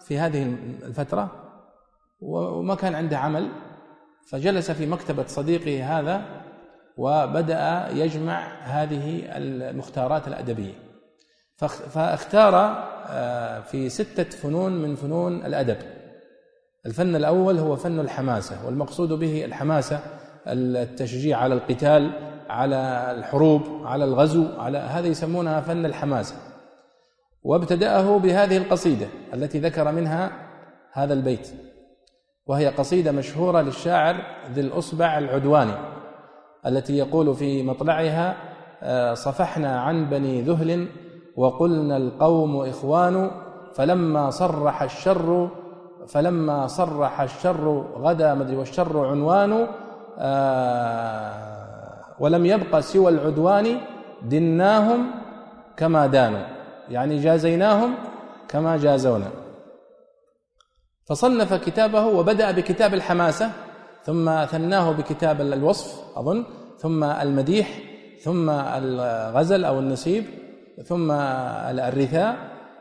في هذه الفترة وما كان عنده عمل فجلس في مكتبة صديقه هذا وبدأ يجمع هذه المختارات الأدبية. فاختار آه، في ستة فنون من فنون الأدب. الفن الأول هو فن الحماسة والمقصود به الحماسة التشجيع على القتال على الحروب على الغزو على هذا يسمونها فن الحماسة. وابتدأه بهذه القصيدة التي ذكر منها هذا البيت. وهي قصيدة مشهورة للشاعر ذي الأصبع العدواني. التي يقول في مطلعها آه، صفحنا عن بني ذهل وقلنا القوم إخوان فلما صرح الشر فلما صرح الشر غدا مدري والشر عنوان آه ولم يبق سوى العدوان دناهم كما دانوا. يعني جازيناهم كما جازونا. فصنف كتابه وبدأ بكتاب الحماسة ثم ثناه بكتاب الوصف أظن ثم المديح ثم الغزل أو النسيب ثم الرثاء.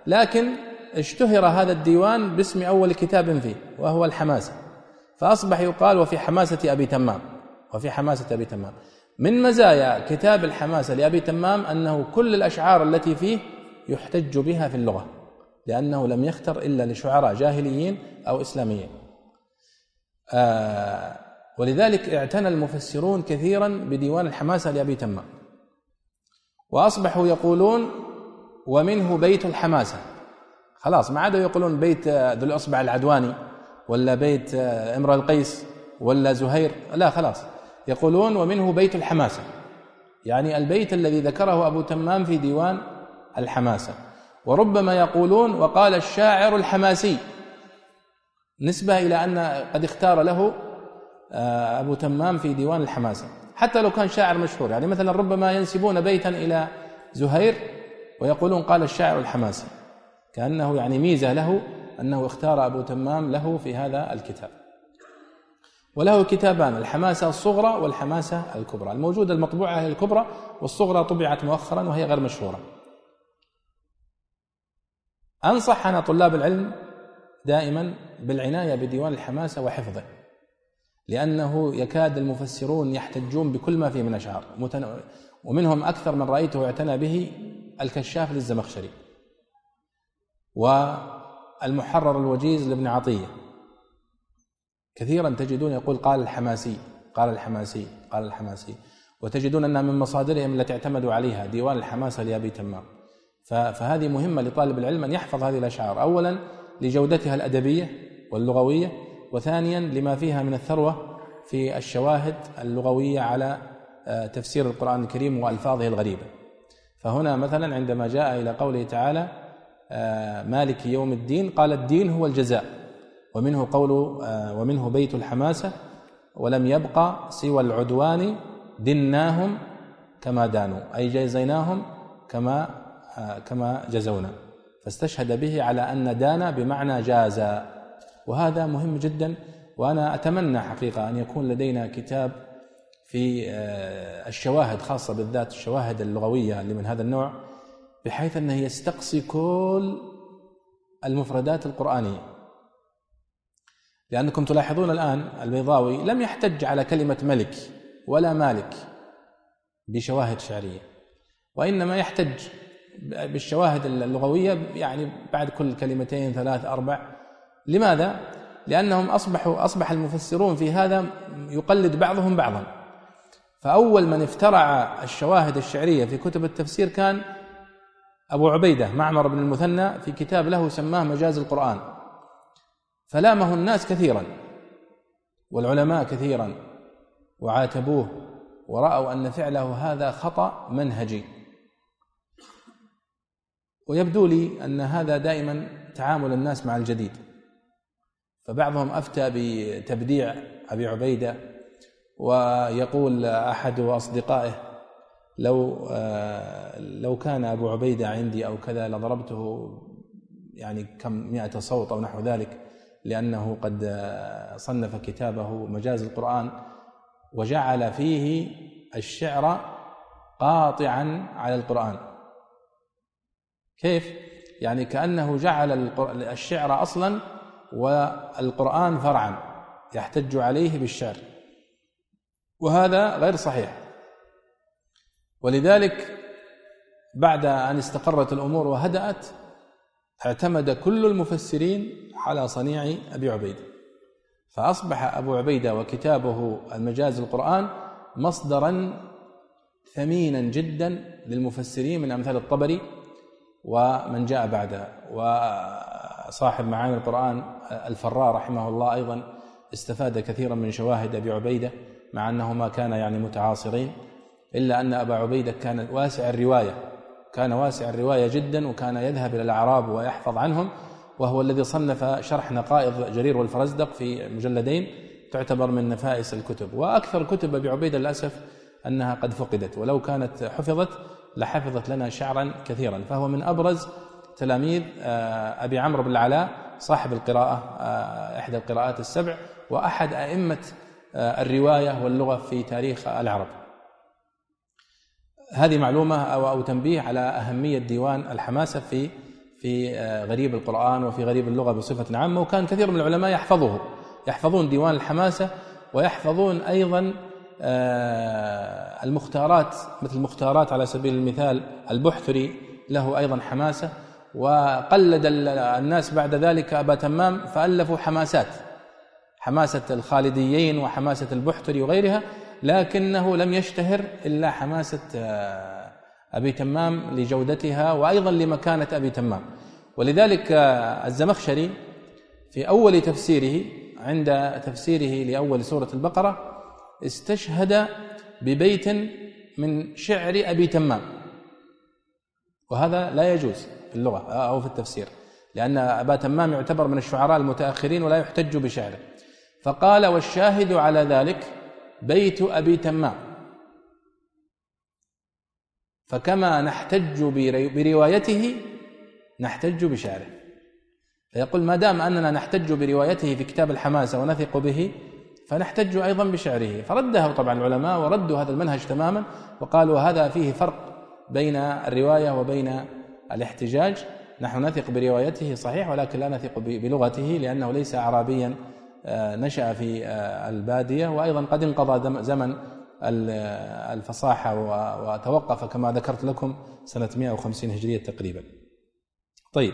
لكن اشتهر هذا الديوان باسم أول كتاب فيه وهو الحماسة فأصبح يقال وفي حماسة أبي تمام وفي حماسة أبي تمام. من مزايا كتاب الحماسة لأبي تمام أنه كل الأشعار التي فيه يحتج بها في اللغة لأنه لم يختر إلا لشعراء جاهليين أو إسلاميين. آه ولذلك اعتنى المفسرون كثيرا بديوان الحماسة لأبي تمام. وأصبحوا يقولون ومنه بيت الحماسة. خلاص ما عادوا يقولون بيت ذو الأصبع العدواني ولا بيت امرأ القيس ولا زهير. لا خلاص. يقولون ومنه بيت الحماسة. يعني البيت الذي ذكره أبو تمام في ديوان الحماسة. وربما يقولون وقال الشاعر الحماسي. نسبة إلى أن قد اختار له آه، أبو تمام في ديوان الحماسة. حتى لو كان شاعر مشهور يعني مثلا ربما ينسبون بيتا إلى زهير ويقولون قال الشاعر الحماسي كأنه يعني ميزة له أنه اختار أبو تمام له في هذا الكتاب. وله كتابان الحماسة الصغرى والحماسة الكبرى. الموجودة المطبوعة هي الكبرى والصغرى طبعت مؤخرا وهي غير مشهورة. أنصح أنا طلاب العلم دائما بالعناية بديوان الحماسة وحفظه لأنه يكاد المفسرون يحتجون بكل ما فيه من أشعار. ومنهم أكثر من رأيته اعتنى به الكشاف للزمخشري والمحرر الوجيز لابن عطية. كثيرا تجدون يقول قال الحماسي قال الحماسي قال الحماسي وتجدون أنها من مصادرهم التي اعتمدوا عليها ديوان الحماسة لأبي تمام. فهذه مهمة لطالب العلم أن يحفظ هذه الأشعار. أولا لجودتها الأدبية واللغوية وثانيا لما فيها من الثروة في الشواهد اللغوية على آه، تفسير القرآن الكريم وألفاظه الغريبة. فهنا مثلا عندما جاء إلى قوله تعالى آه، مالك يوم الدين قال الدين هو الجزاء ومنه قول آه، ومنه بيت الحماسة ولم يبقى سوى العدوان دناهم كما دانوا أي جزيناهم كما كما جزونا. فاستشهد به على أن دان بمعنى جاز وهذا مهم جدا وأنا أتمنى حقيقة أن يكون لدينا كتاب في آه، الشواهد خاصة بالذات الشواهد اللغوية اللي من هذا النوع بحيث أنه يستقصي كل المفردات القرآنية. لأنكم تلاحظون الآن البيضاوي لم يحتج على كلمة ملك ولا مالك بشواهد شعرية وإنما يحتج بالشواهد اللغوية يعني بعد كل كلمتين ثلاث أربع. لماذا؟ لأنهم أصبحوا أصبح المفسرون في هذا يقلد بعضهم بعضا. فأول من افترع الشواهد الشعرية في كتب التفسير كان أبو عبيدة معمر بن المثنى في كتاب له سماه مجاز القرآن. فلامه الناس كثيرا والعلماء كثيرا وعاتبوه ورأوا أن فعله هذا خطأ منهجي. ويبدو لي أن هذا دائما تعامل الناس مع الجديد. فبعضهم أفتى بتبديع أبي عبيدة ويقول أحد أصدقائه لو آه، لو كان أبو عبيدة عندي أو كذا لضربته يعني كم مئة صوت أو نحو ذلك لأنه قد آه، صنف كتابه مجاز القرآن وجعل فيه الشعر قاطعا على القرآن. كيف؟ يعني كأنه جعل الشعر أصلا والقرآن فرعا يحتج عليه بالشعر. وهذا غير صحيح. ولذلك بعد أن استقرت الأمور وهدأت اعتمد كل المفسرين على صنيع أبي عبيدة. فأصبح أبو عبيدة وكتابه المجاز القرآن مصدرا ثمينا جدا للمفسرين من أمثال الطبري. ومن جاء بعده وصاحب معاني القرآن الفراء رحمه الله أيضا استفاد كثيرا من شواهد أبي عبيدة مع أنهما كان يعني متعاصرين إلا أن أبا عبيدة كان واسع الرواية كان واسع الرواية جدا وكان يذهب إلى الأعراب ويحفظ عنهم وهو الذي صنف شرح نقائض جرير والفرزدق في مجلدين تعتبر من نفائس الكتب. وأكثر كتب أبي عبيدة للأسف أنها قد فقدت ولو كانت حفظت لحفظت لنا شعرا كثيرا. فهو من أبرز تلاميذ آه، أبي عمرو بن العلاء صاحب القراءة آه، إحدى القراءات السبع وأحد أئمة آه، الرواية واللغة في تاريخ العرب. هذه معلومة أو, تنبيه على أهمية ديوان الحماسة في في غريب القرآن وفي غريب اللغة بصفة عامة. وكان كثير من العلماء يحفظه. يحفظون ديوان الحماسة ويحفظون أيضا المختارات مثل المختارات على سبيل المثال البحثري له أيضا حماسة وقلد الناس بعد ذلك أبا تمام فألفوا حماسات حماسة الخالديين وحماسة البحتري وغيرها لكنه لم يشتهر إلا حماسة آه، أبي تمام لجودتها وأيضا لمكانة أبي تمام. ولذلك آه، الزمخشري في أول تفسيره عند تفسيره لأول سورة البقرة استشهد ببيت من شعر أبي تمام. وهذا لا يجوز في اللغة أو في التفسير لأن أبا تمام يعتبر من الشعراء المتأخرين ولا يحتج بشعره. فقال والشاهد على ذلك بيت أبي تمام. فكما نحتج بروايته نحتج بشعره. فيقول ما دام أننا نحتج بروايته في كتاب الحماسة ونثق به فنحتج أيضا بشعره. فرده طبعا العلماء وردوا هذا المنهج تماما وقالوا هذا فيه فرق بين الرواية وبين الاحتجاج. نحن نثق بروايته صحيح ولكن لا نثق بلغته لأنه ليس أعرابيا آه، نشأ في آه، البادية. وأيضا قد انقضى زمن الفصاحة وتوقف كما ذكرت لكم سنة 150 هجرية تقريبا. طيب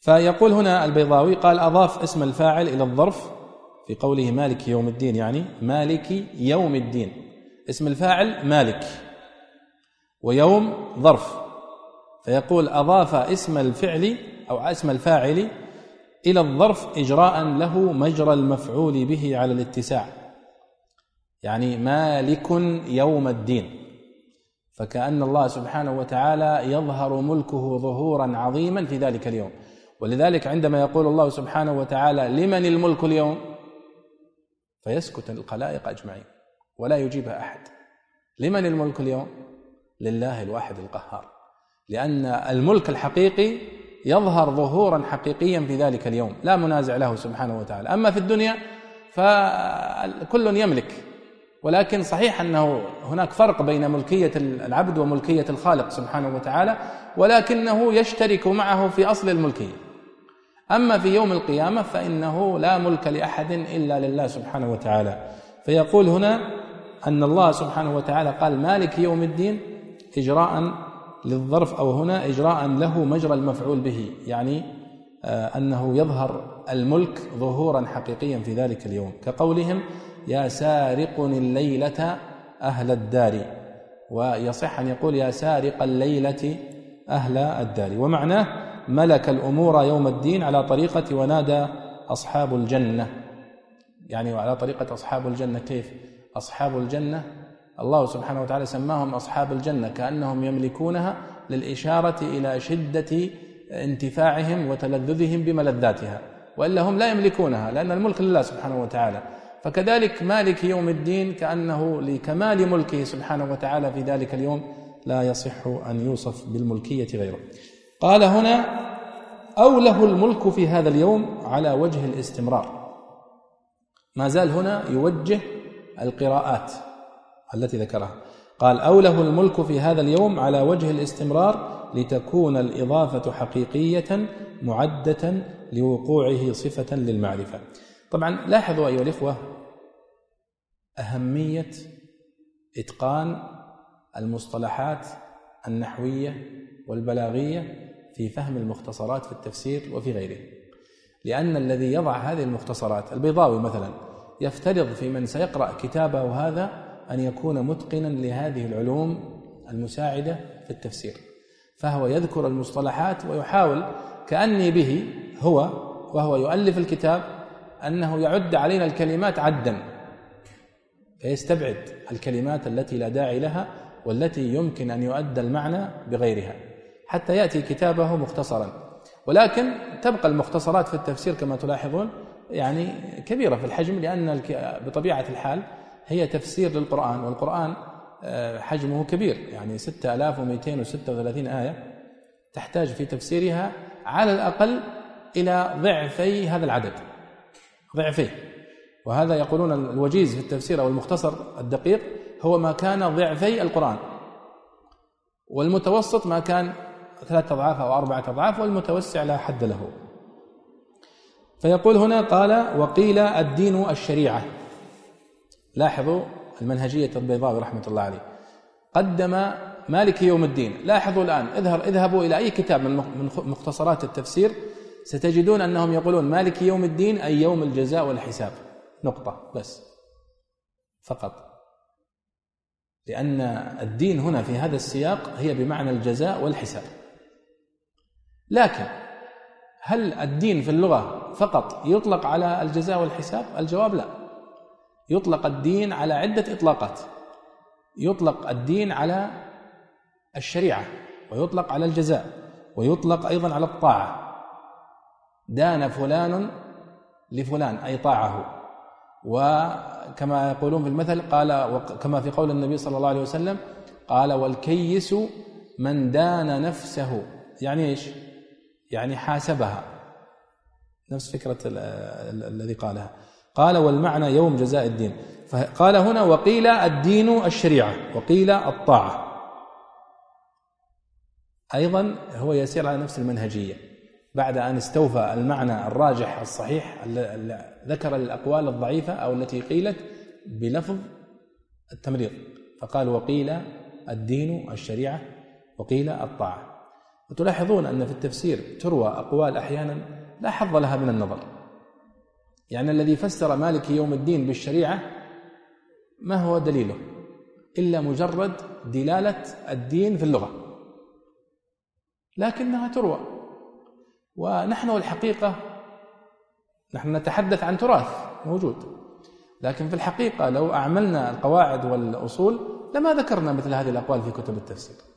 فيقول هنا البيضاوي قال أضاف اسم الفاعل إلى الظرف في قوله مالك يوم الدين يعني مالك يوم الدين. اسم الفاعل مالك. ويوم ظرف. فيقول أضاف اسم الفعل أو اسم الفاعل إلى الظرف إجراء له مجرى المفعول به على الاتساع. يعني مالك يوم الدين. فكأن الله سبحانه وتعالى يظهر ملكه ظهورا عظيما في ذلك اليوم. ولذلك عندما يقول الله سبحانه وتعالى لمن الملك اليوم؟ فيسكت الخلائق أجمعين ولا يجيبها أحد. لمن الملك اليوم؟ لله الواحد القهار. لأن الملك الحقيقي يظهر ظهورا حقيقيا في ذلك اليوم لا منازع له سبحانه وتعالى. أما في الدنيا فكل يملك ولكن صحيح أنه هناك فرق بين ملكية العبد وملكية الخالق سبحانه وتعالى ولكنه يشترك معه في أصل الملكية. أما في يوم القيامة فإنه لا ملك لأحد إلا لله سبحانه وتعالى. فيقول هنا أن الله سبحانه وتعالى قال مالك يوم الدين إجراء للظرف أو هنا إجراء له مجرى المفعول به يعني آه، أنه يظهر الملك ظهورا حقيقيا في ذلك اليوم. كقولهم يا سارق الليلة أهل الدار ويصح أن يقول يا سارق الليلة أهل الدار ومعناه ملك الأمور يوم الدين على طريقة ونادى أصحاب الجنة. يعني على طريقة أصحاب الجنة كيف؟ أصحاب الجنة الله سبحانه وتعالى سماهم أصحاب الجنة كأنهم يملكونها للإشارة إلى شدة انتفاعهم وتلذذهم بملذاتها وإلا هم لا يملكونها لأن الملك لله سبحانه وتعالى. فكذلك مالك يوم الدين كأنه لكمال ملكه سبحانه وتعالى في ذلك اليوم لا يصح أن يوصف بالملكية غيره. قال هنا أو له الملك في هذا اليوم على وجه الاستمرار. ما زال هنا يوجه القراءات التي ذكرها. قال أو له الملك في هذا اليوم على وجه الاستمرار لتكون الإضافة حقيقية معدة لوقوعه صفة للمعرفة. طبعا لاحظوا أيها الإخوة أهمية إتقان المصطلحات النحوية والبلاغية في فهم المختصرات في التفسير وفي غيره. لأن الذي يضع هذه المختصرات البيضاوي مثلا يفترض في من سيقرأ كتابه هذا أن يكون متقنا لهذه العلوم المساعدة في التفسير. فهو يذكر المصطلحات ويحاول كأني به هو وهو يؤلف الكتاب أنه يعد علينا الكلمات عدا. فيستبعد الكلمات التي لا داعي لها والتي يمكن أن يؤدى المعنى بغيرها. حتى يأتي كتابه مختصرا. ولكن تبقى المختصرات في التفسير كما تلاحظون يعني كبيرة في الحجم لأن بطبيعة الحال هي تفسير للقرآن والقرآن آه، حجمه كبير. يعني 6236 آية تحتاج في تفسيرها على الأقل إلى ضعفي هذا العدد. ضعفيه وهذا يقولون الوجيز في التفسير أو المختصر الدقيق هو ما كان ضعفي القرآن. والمتوسط ما كان ثلاثة أضعاف أو أربعة أضعاف والمتوسع لا حد له. فيقول هنا قال وقيل الدين الشريعة. لاحظوا المنهجية البيضاوي رحمة الله عليه. قدم مالك يوم الدين. لاحظوا الآن اذهب اذهبوا إلى أي كتاب من مختصرات التفسير ستجدون أنهم يقولون مالك يوم الدين أي يوم الجزاء والحساب. نقطة بس. فقط. لأن الدين هنا في هذا السياق هي بمعنى الجزاء والحساب. لكن هل الدين في اللغة فقط يطلق على الجزاء والحساب؟ الجواب لا. يطلق الدين على عدة إطلاقات. يطلق الدين على الشريعة ويطلق على الجزاء ويطلق أيضا على الطاعة. دان فلان لفلان أي طاعه. وكما يقولون في المثل قال كما في قول النبي صلى الله عليه وسلم قال والكيس من دان نفسه. يعني إيش؟ يعني حاسبها. نفس فكرة الذي قالها. قال والمعنى يوم جزاء الدين. فقال هنا وقيل الدين الشريعة وقيل الطاعة. أيضا هو يسير على نفس المنهجية. بعد أن استوفى المعنى الراجح الصحيح ذكر الأقوال الضعيفة أو التي قيلت بلفظ التمريض. فقال وقيل الدين الشريعة وقيل الطاعة. وتلاحظون أن في التفسير تروى أقوال أحيانا لا حظ لها من النظر. يعني الذي فسر مالك يوم الدين بالشريعة ما هو دليله؟ إلا مجرد دلالة الدين في اللغة. لكنها تروى. ونحن الحقيقة نحن نتحدث عن تراث موجود. لكن في الحقيقة لو أعملنا القواعد والأصول لما ذكرنا مثل هذه الأقوال في كتب التفسير.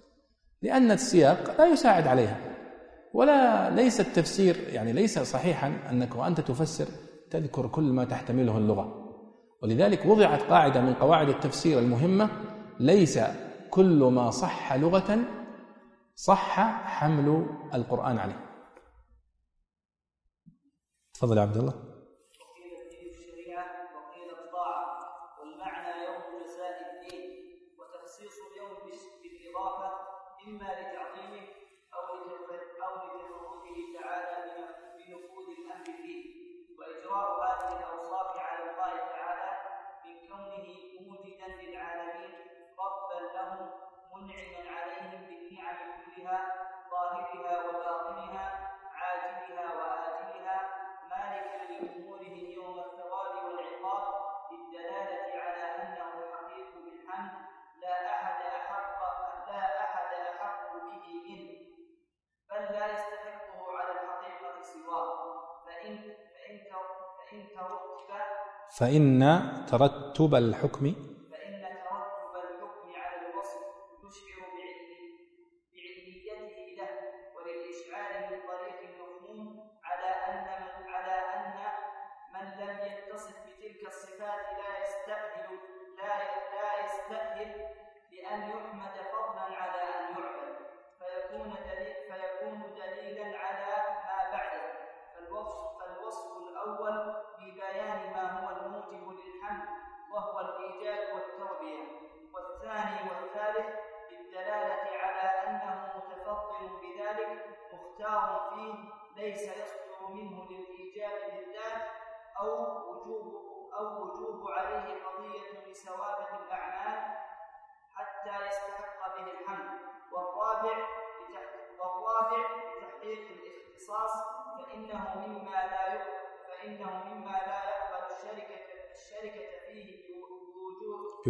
لأن السياق لا يساعد عليها. ولا ليس التفسير يعني ليس صحيحا أنك وأنت تفسر تذكر كل ما تحتمله اللغة. ولذلك وضعت قاعدة من قواعد التفسير المهمة ليس كل ما صح لغة صح حمل القرآن عليه. تفضل يا عبد الله. فإن ترتب الحكم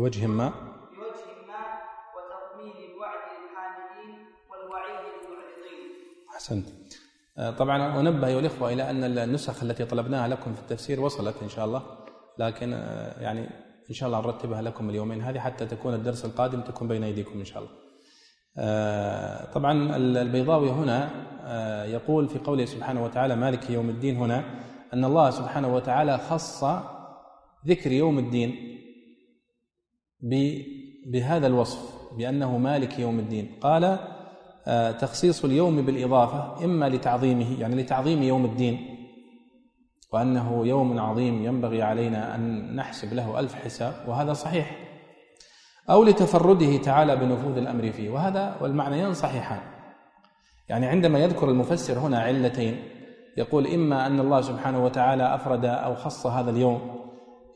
بوجه ما؟ بوجه ما وتضمين الوعد للحامدين والوعيد للمعرضين أحسنت. آه، طبعا أنبه أيها الإخوة إلى أن النسخ التي طلبناها لكم في التفسير وصلت إن شاء الله لكن آه، يعني إن شاء الله نرتبها لكم اليومين هذه حتى تكون الدرس القادم تكون بين أيديكم إن شاء الله. آه، طبعا البيضاوي هنا يقول في قوله سبحانه وتعالى مالك يوم الدين هنا أن الله سبحانه وتعالى خص ذكر يوم الدين. بهذا الوصف بأنه مالك يوم الدين. قال آه، تخصيص اليوم بالإضافة إما لتعظيمه يعني لتعظيم يوم الدين وأنه يوم عظيم ينبغي علينا أن نحسب له ألف حساب وهذا صحيح. أو لتفرده تعالى بنفوذ الأمر فيه وهذا والمعنيان صحيحان. يعني عندما يذكر المفسر هنا علتين يقول إما أن الله سبحانه وتعالى أفرد أو خص هذا اليوم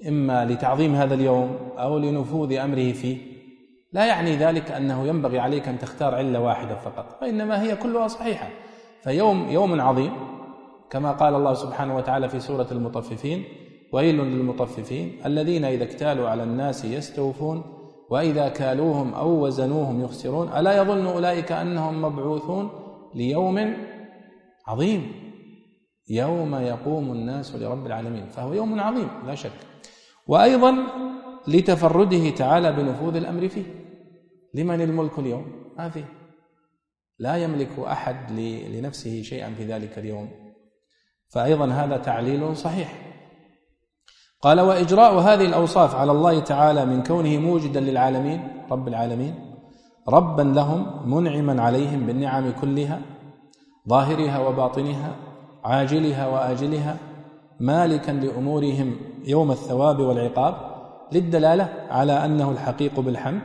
إما لتعظيم هذا اليوم أو لنفوذ أمره فيه. لا يعني ذلك أنه ينبغي عليك أن تختار علة واحدة فقط وإنما هي كلها صحيحة. فيوم يوم عظيم كما قال الله سبحانه وتعالى في سورة المطففين ويل للمطففين الذين إذا اكتالوا على الناس يستوفون وإذا كالوهم أو وزنوهم يخسرون. ألا يظن أولئك أنهم مبعوثون ليوم عظيم؟ يوم يقوم الناس لرب العالمين. فهو يوم عظيم لا شك. وأيضا لتفرده تعالى بنفوذ الأمر فيه. لمن الملك اليوم؟ ما فيه. لا يملك أحد لنفسه شيئا في ذلك اليوم. فأيضا هذا تعليل صحيح. قال وإجراء هذه الأوصاف على الله تعالى من كونه موجدا للعالمين رب العالمين ربا لهم منعما عليهم بالنعم كلها ظاهرها وباطنها عاجلها وآجلها مالكا لأمورهم يوم الثواب والعقاب للدلالة على أنه الحقيق بالحمد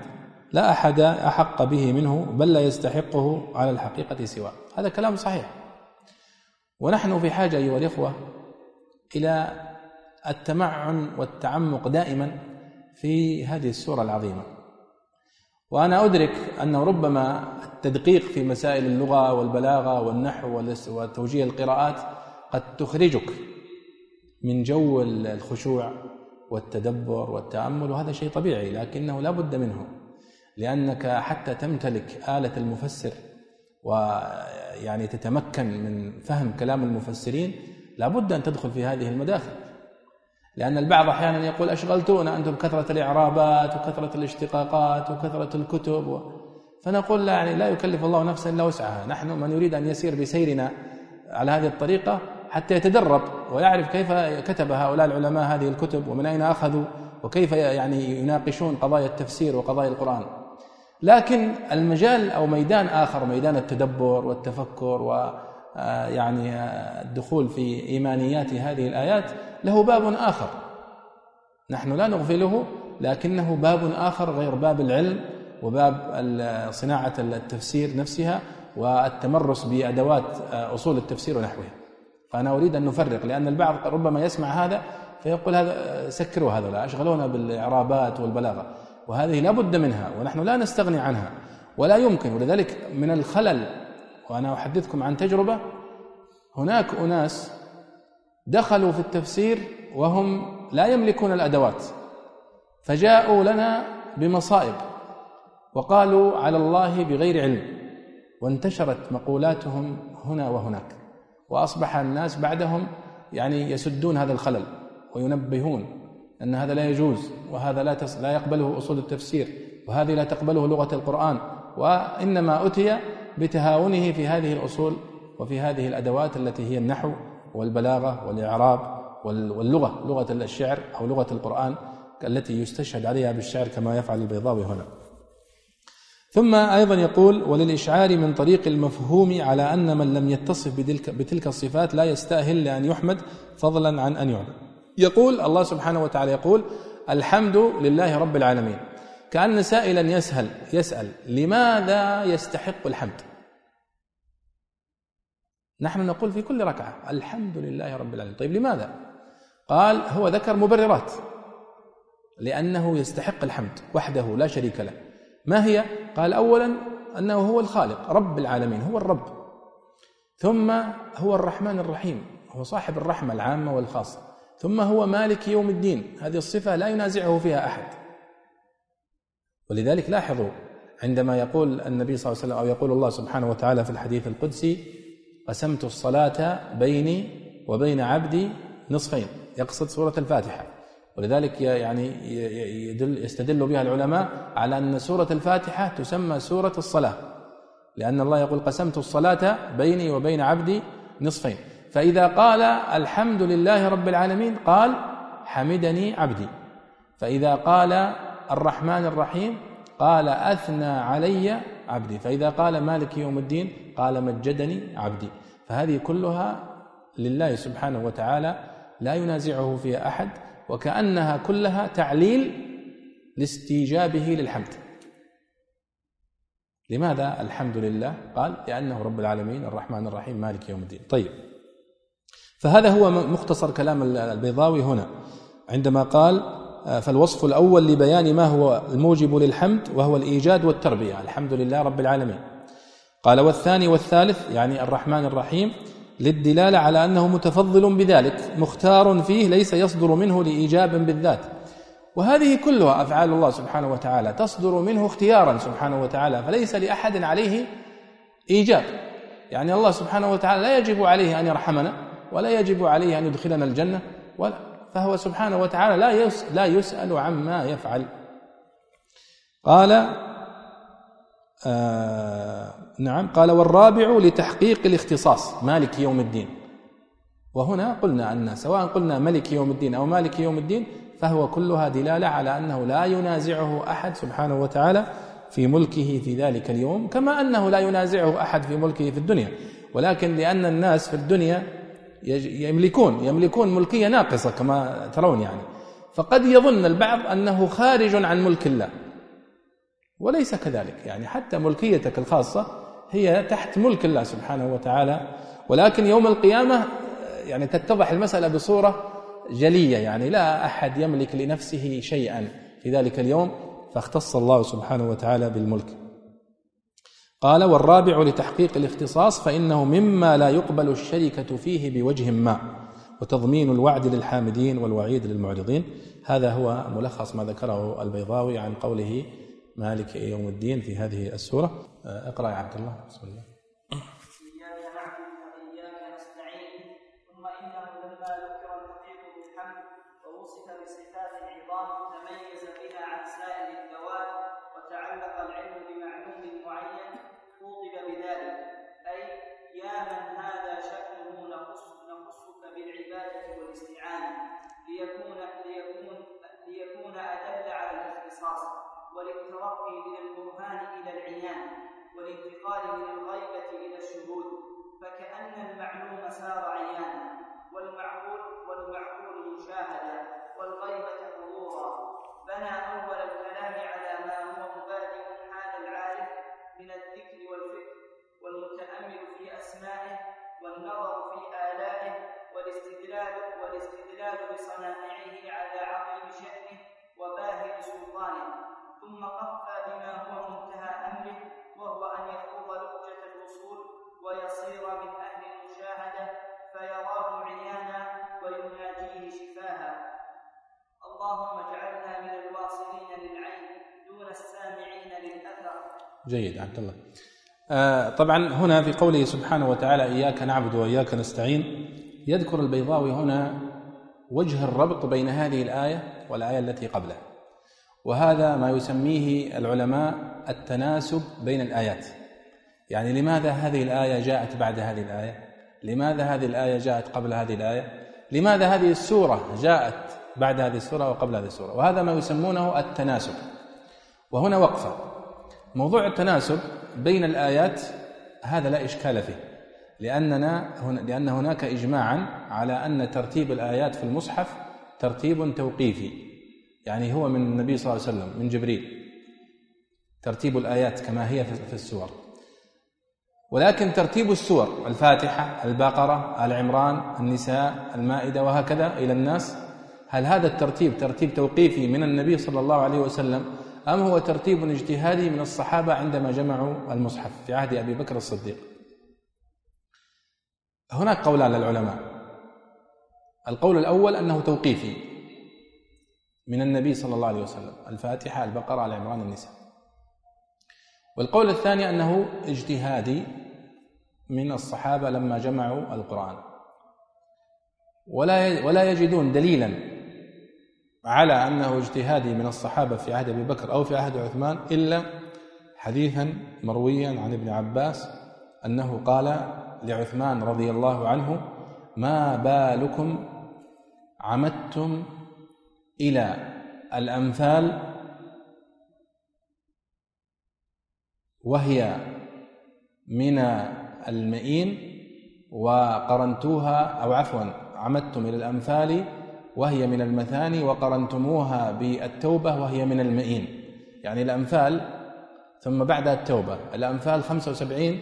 لا أحد أحق به منه بل لا يستحقه على الحقيقة سواه. هذا كلام صحيح. ونحن في حاجة أيها الإخوة إلى التمعن والتعمق دائما في هذه السورة العظيمة. وأنا أدرك انه ربما التدقيق في مسائل اللغة والبلاغة والنحو وتوجيه القراءات قد تخرجك من جو الخشوع والتدبر والتأمل وهذا شيء طبيعي لكنه لا بد منه لأنك حتى تمتلك آلة المفسر ويعني تتمكن من فهم كلام المفسرين لابد أن تدخل في هذه المداخل. لأن البعض أحيانا يقول أشغلتونا أنتم كثره الإعرابات وكثرة الاشتقاقات وكثرة الكتب و... فنقول لا يعني لا يكلف الله نفسا إلا وسعها. نحن من يريد أن يسير بسيرنا على هذه الطريقة حتى يتدرب ويعرف كيف كتب هؤلاء العلماء هذه الكتب ومن أين أخذوا وكيف يعني يناقشون قضايا التفسير وقضايا القرآن. لكن المجال أو ميدان آخر ميدان التدبر والتفكر و آه، يعني آه، الدخول في إيمانيات هذه الآيات له باب آخر. نحن لا نغفله لكنه باب آخر غير باب العلم وباب صناعة التفسير نفسها والتمرس بأدوات آه، أصول التفسير ونحوها. فأنا أريد أن نفرق لأن البعض ربما يسمع هذا فيقول هذا سكروا هذا أشغلونا بالإعرابات والبلاغة. وهذه لا بد منها ونحن لا نستغني عنها ولا يمكن. ولذلك من الخلل وأنا أحدثكم عن تجربة هناك أناس دخلوا في التفسير وهم لا يملكون الأدوات فجاءوا لنا بمصائب وقالوا على الله بغير علم وانتشرت مقولاتهم هنا وهناك. وأصبح الناس بعدهم يعني يسدون هذا الخلل وينبهون أن هذا لا يجوز وهذا لا لا يقبله أصول التفسير وهذه لا تقبله لغة القرآن وإنما أتي بتهاونه في هذه الأصول وفي هذه الأدوات التي هي النحو والبلاغة والإعراب واللغة لغة الشعر أو لغة القرآن التي يستشهد عليها بالشعر كما يفعل البيضاوي هنا. ثم أيضا يقول وللإشعار من طريق المفهوم على أن من لم يتصف بتلك, بتلك الصفات لا يستأهل لأن يحمد فضلا عن أن يعبد يقول الله سبحانه وتعالى يقول الحمد لله رب العالمين. كأن سائلا يسهل يسأل لماذا يستحق الحمد؟ نحن نقول في كل ركعة الحمد لله رب العالمين. طيب لماذا؟ قال هو ذكر مبررات لأنه يستحق الحمد وحده لا شريك له. ما هي؟ قال اولا أنه هو الخالق رب العالمين هو الرب. ثم هو الرحمن الرحيم هو صاحب الرحمة العامة والخاصة. ثم هو مالك يوم الدين هذه الصفة لا ينازعه فيها أحد. ولذلك لاحظوا عندما يقول النبي صلى الله عليه وسلم أو يقول الله سبحانه وتعالى في الحديث القدسي قسمت الصلاة بيني وبين عبدي نصفين يقصد سورة الفاتحة. ولذلك يعني يدل يستدل بها العلماء على أن سورة الفاتحة تسمى سورة الصلاة لأن الله يقول قسمت الصلاة بيني وبين عبدي نصفين. فإذا قال الحمد لله رب العالمين قال حمدني عبدي. فإذا قال الرحمن الرحيم قال أثنى علي عبدي. فإذا قال مالك يوم الدين قال مجدني عبدي. فهذه كلها لله سبحانه وتعالى لا ينازعه فيها أحد. وكأنها كلها تعليل لاستيجابه للحمد. لماذا الحمد لله؟ قال لأنه رب العالمين الرحمن الرحيم مالك يوم الدين. طيب. فهذا هو مختصر كلام البيضاوي هنا. عندما قال فالوصف الأول لبيان ما هو الموجب للحمد وهو الإيجاد والتربية. الحمد لله رب العالمين. قال والثاني والثالث يعني الرحمن الرحيم للدلالة على أنه متفضل بذلك مختار فيه ليس يصدر منه لإيجاب بالذات. وهذه كلها أفعال الله سبحانه وتعالى تصدر منه اختيارا سبحانه وتعالى فليس لأحد عليه إيجاب. يعني الله سبحانه وتعالى لا يجب عليه أن يرحمنا ولا يجب عليه أن يدخلنا الجنة ولا فهو سبحانه وتعالى لا لا يسأل عما يفعل. قال آه نعم. قال والرابع لتحقيق الاختصاص مالك يوم الدين. وهنا قلنا أن سواء قلنا ملك يوم الدين أو مالك يوم الدين فهو كلها دلالة على أنه لا ينازعه أحد سبحانه وتعالى في ملكه في ذلك اليوم كما أنه لا ينازعه أحد في ملكه في الدنيا. ولكن لأن الناس في الدنيا يملكون يملكون ملكية ناقصة كما ترون يعني. فقد يظن البعض أنه خارج عن ملك الله. وليس كذلك. يعني حتى ملكيتك الخاصة هي تحت ملك الله سبحانه وتعالى. ولكن يوم القيامة يعني تتضح المسألة بصورة جلية. يعني لا أحد يملك لنفسه شيئا في ذلك اليوم فاختص الله سبحانه وتعالى بالملك. قال والرابع لتحقيق الاختصاص فإنه مما لا يقبل الشركة فيه بوجه ما وتضمين الوعد للحامدين والوعيد للمعرضين. هذا هو ملخص ما ذكره البيضاوي عن قوله مالك يوم الدين في هذه السورة. اقرأ يا عبد الله. بسم الله. الانتقال من الغيبة إلى الشهود فكأن المعلوم سار عيانا والمعقول والمعقول مشاهدا والغيبة حضورا بنى أول الكلام على ما هو مبادئ حال العارف من الذكر والفكر والمتأمل في أسمائه والنظر في آلائه والاستدلال والاستدلال بصنائعه على عظيم شأنه وباهر سلطانه. ثم قفى بما هو منتهى أمره وهو أن يخوض لهجة الوصول ويصير من أهل المشاهدة فيراه عيانا ويناجيه شفاها. اللهم اجعلنا من الواصلين للعين دون السامعين للأثر. جيد عبد الله. آه طبعا هنا في قوله سبحانه وتعالى إياك نعبد وإياك نستعين يذكر البيضاوي هنا وجه الربط بين هذه الآية والآية التي قبلها. وهذا ما يسميه العلماء التناسب بين الآيات. يعني لماذا هذه الآية جاءت بعد هذه الآية؟ لماذا هذه الآية جاءت قبل هذه الآية؟ لماذا هذه السورة جاءت بعد هذه السورة وقبل هذه السورة؟ وهذا ما يسمونه التناسب. وهنا وقفة. موضوع التناسب بين الآيات هذا لا إشكال فيه لأننا هنا لأن هناك إجماعا على أن ترتيب الآيات في المصحف ترتيب توقيفي. يعني هو من النبي صلى الله عليه وسلم من جبريل. ترتيب الآيات كما هي في السور. ولكن ترتيب السور الفاتحة البقرة آل عمران النساء المائدة وهكذا إلى الناس هل هذا الترتيب ترتيب توقيفي من النبي صلى الله عليه وسلم أم هو ترتيب اجتهادي من الصحابة عندما جمعوا المصحف في عهد أبي بكر الصديق؟ هناك قولان للعلماء. القول الأول أنه توقيفي. من النبي صلى الله عليه وسلم. الفاتحة البقرة على عمران النساء. والقول الثاني أنه اجتهادي من الصحابة لما جمعوا القرآن. ولا ولا يجدون دليلا على أنه اجتهادي من الصحابة في عهد أبي بكر أو في عهد عثمان إلا حديثا مرويا عن ابن عباس أنه قال لعثمان رضي الله عنه ما بالكم عمدتم إلى الأمثال وهي من المئين وقرنتوها أو عفوا عمدتم إلى الأمثال وهي من المثاني وقرنتموها بالتوبة وهي من المئين. يعني الأمثال ثم بعدها التوبة الأمثال 75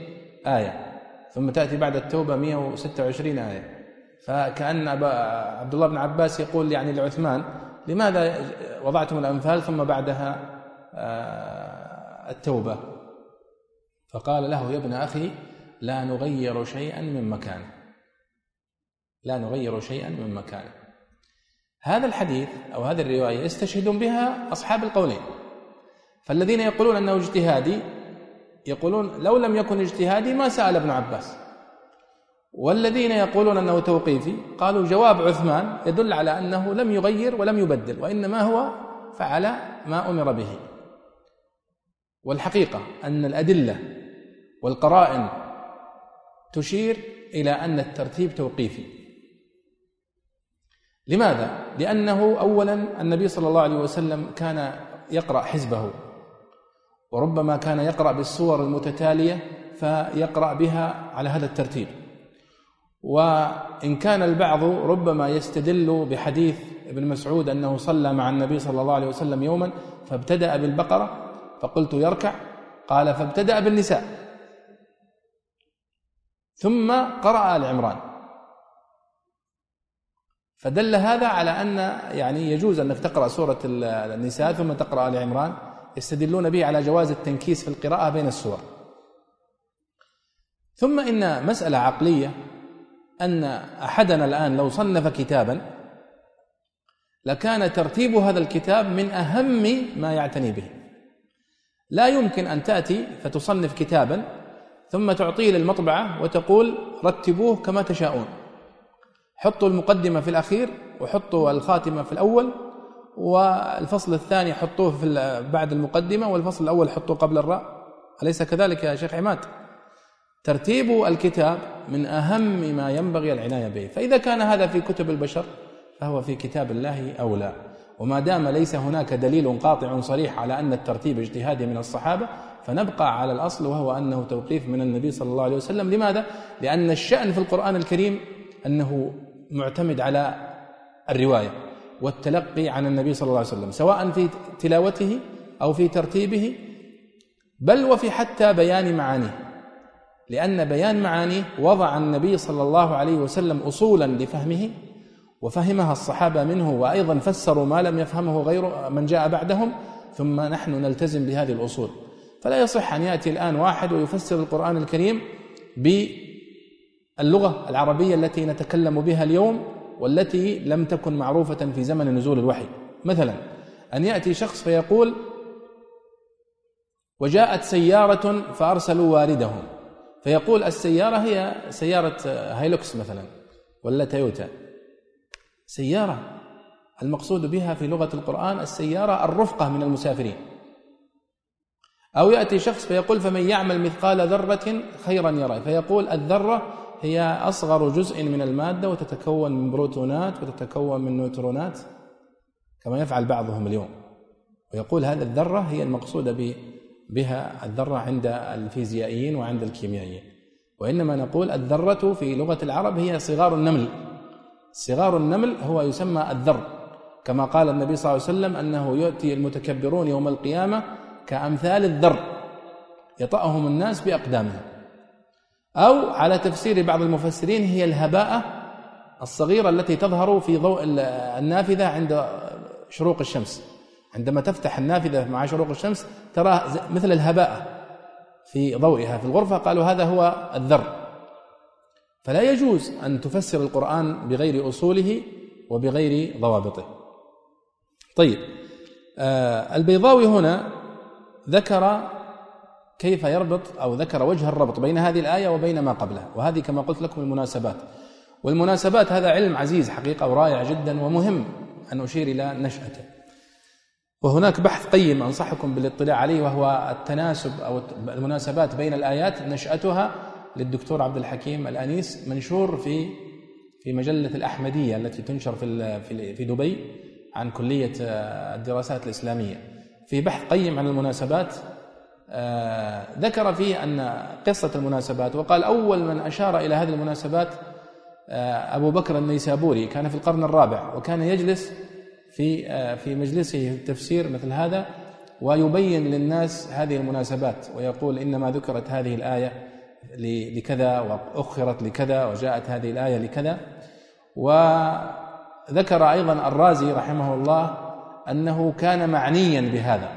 آية ثم تأتي بعد التوبة 126 آية. فكأن عبد الله بن عباس يقول يعني لعثمان لماذا وضعتم الأمثال ثم بعدها آه، التوبة؟ فقال له يا ابن أخي لا نغير شيئا من مكانه. لا نغير شيئا من مكانه. هذا الحديث أو هذه الرواية يستشهدون بها أصحاب القولين. فالذين يقولون أنه اجتهادي يقولون لو لم يكن اجتهادي ما سأل ابن عباس. والذين يقولون أنه توقيفي قالوا جواب عثمان يدل على أنه لم يغير ولم يبدل وإنما هو فعل ما أمر به. والحقيقة أن الأدلة والقرائن تشير إلى أن الترتيب توقيفي. لماذا؟ لأنه أولا النبي صلى الله عليه وسلم كان يقرأ حزبه وربما كان يقرأ بالسور المتتالية فيقرأ بها على هذا الترتيب. وإن كان البعض ربما يستدل بحديث ابن مسعود أنه صلى مع النبي صلى الله عليه وسلم يوما فابتدأ بالبقرة فقلت يركع قال فابتدأ بالنساء. ثم قرأ آل عمران. فدل هذا على أن يعني يجوز أنك تقرأ سورة النساء ثم تقرأ آل عمران. يستدلون به على جواز التنكيس في القراءة بين السور. ثم إن مسألة عقلية أن أحدنا الآن لو صنف كتابا لكان ترتيب هذا الكتاب من أهم ما يعتني به. لا يمكن أن تأتي فتصنف كتابا ثم تعطيه للمطبعة وتقول رتبوه كما تشاءون. حطوا المقدمة في الأخير وحطوا الخاتمة في الأول والفصل الثاني حطوه في بعد المقدمة والفصل الأول حطوه قبل الراء. أليس كذلك يا شيخ عماد؟ ترتيب الكتاب من أهم ما ينبغي العناية به. فإذا كان هذا في كتب البشر فهو في كتاب الله أولى وما دام ليس هناك دليل قاطع صريح على أن الترتيب اجتهادي من الصحابة فنبقى على الأصل وهو أنه توقيف من النبي صلى الله عليه وسلم. لماذا؟ لأن الشأن في القرآن الكريم أنه معتمد على الرواية والتلقي عن النبي صلى الله عليه وسلم سواء في تلاوته أو في ترتيبه بل وفي حتى بيان معانيه. لأن بيان معانيه وضع النبي صلى الله عليه وسلم أصولا لفهمه وفهمها الصحابة منه وأيضا فسروا ما لم يفهمه غير من جاء بعدهم ثم نحن نلتزم بهذه الأصول. فلا يصح أن يأتي الآن واحد ويفسر القرآن الكريم باللغة العربية التي نتكلم بها اليوم والتي لم تكن معروفة في زمن نزول الوحي. مثلا أن يأتي شخص فيقول وجاءت سيارة فأرسلوا واردهم. فيقول السيارة هي سيارة هايلوكس مثلا ولا تويوتا. سيارة. المقصود بها في لغة القرآن السيارة الرفقة من المسافرين. أو يأتي شخص فيقول فمن يعمل مثقال ذرة خيرا يرى فيقول الذرة هي أصغر جزء من المادة وتتكون من بروتونات وتتكون من نيوترونات كما يفعل بعضهم اليوم. ويقول هذا الذرة هي المقصودة بها الذرة عند الفيزيائيين وعند الكيميائيين. وإنما نقول الذرة في لغة العرب هي صغار النمل. صغار النمل هو يسمى الذر كما قال النبي صلى الله عليه وسلم أنه يؤتي المتكبرون يوم القيامة كأمثال الذر يطأهم الناس بأقدامهم أو على تفسير بعض المفسرين هي الهباءة الصغيرة التي تظهر في ضوء النافذة عند شروق الشمس. عندما تفتح النافذة مع شروق الشمس ترى مثل الهباءة في ضوئها في الغرفة قالوا هذا هو الذر. فلا يجوز أن تفسر القرآن بغير أصوله وبغير ضوابطه. طيب آه البيضاوي هنا ذكر كيف يربط أو ذكر وجه الربط بين هذه الآية وبين ما قبلها وهذه كما قلت لكم المناسبات. والمناسبات هذا علم عزيز حقيقة ورائع جدا ومهم أن أشير إلى نشأته. وهناك بحث قيم أنصحكم بالاطلاع عليه وهو التناسب أو المناسبات بين الآيات نشأتها للدكتور عبد الحكيم الأنيس منشور في في مجلة الأحمدية التي تنشر في في دبي عن كلية الدراسات الإسلامية. في بحث قيم عن المناسبات آه، ذكر فيه أن قصة المناسبات وقال أول من أشار إلى هذه المناسبات آه، أبو بكر النيسابوري كان في القرن الرابع وكان يجلس في آه، في مجلسه في التفسير مثل هذا ويبين للناس هذه المناسبات ويقول إنما ذكرت هذه الآية لكذا وأخرت لكذا وجاءت هذه الآية لكذا. وذكر أيضا الرازي رحمه الله أنه كان معنيا بهذا.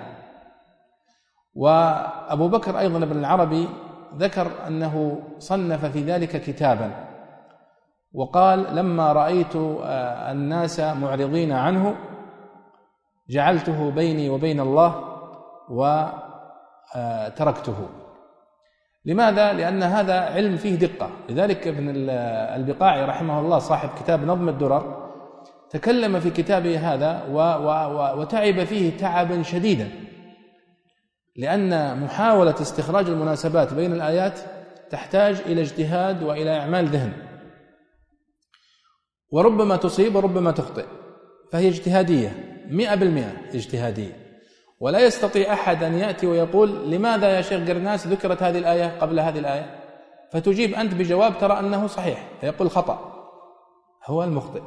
وأبو بكر أيضا ابن العربي ذكر أنه صنف في ذلك كتابا. وقال لما رأيت آه، الناس معرضين عنه جعلته بيني وبين الله وتركته لماذا؟ لأن هذا علم فيه دقة. لذلك ابن البقاعي رحمه الله صاحب كتاب نظم الدرر تكلم في كتابه هذا وتعب فيه تعبا شديدا. لأن محاولة استخراج المناسبات بين الآيات تحتاج إلى اجتهاد وإلى إعمال ذهن. وربما تصيب وربما تخطئ. فهي اجتهادية مئة بالمئة اجتهادية. ولا يستطيع أحد أن يأتي ويقول لماذا يا شيخ قرناس ذكرت هذه الآية قبل هذه الآية؟ فتجيب أنت بجواب ترى أنه صحيح فيقول خطأ. هو المخطئ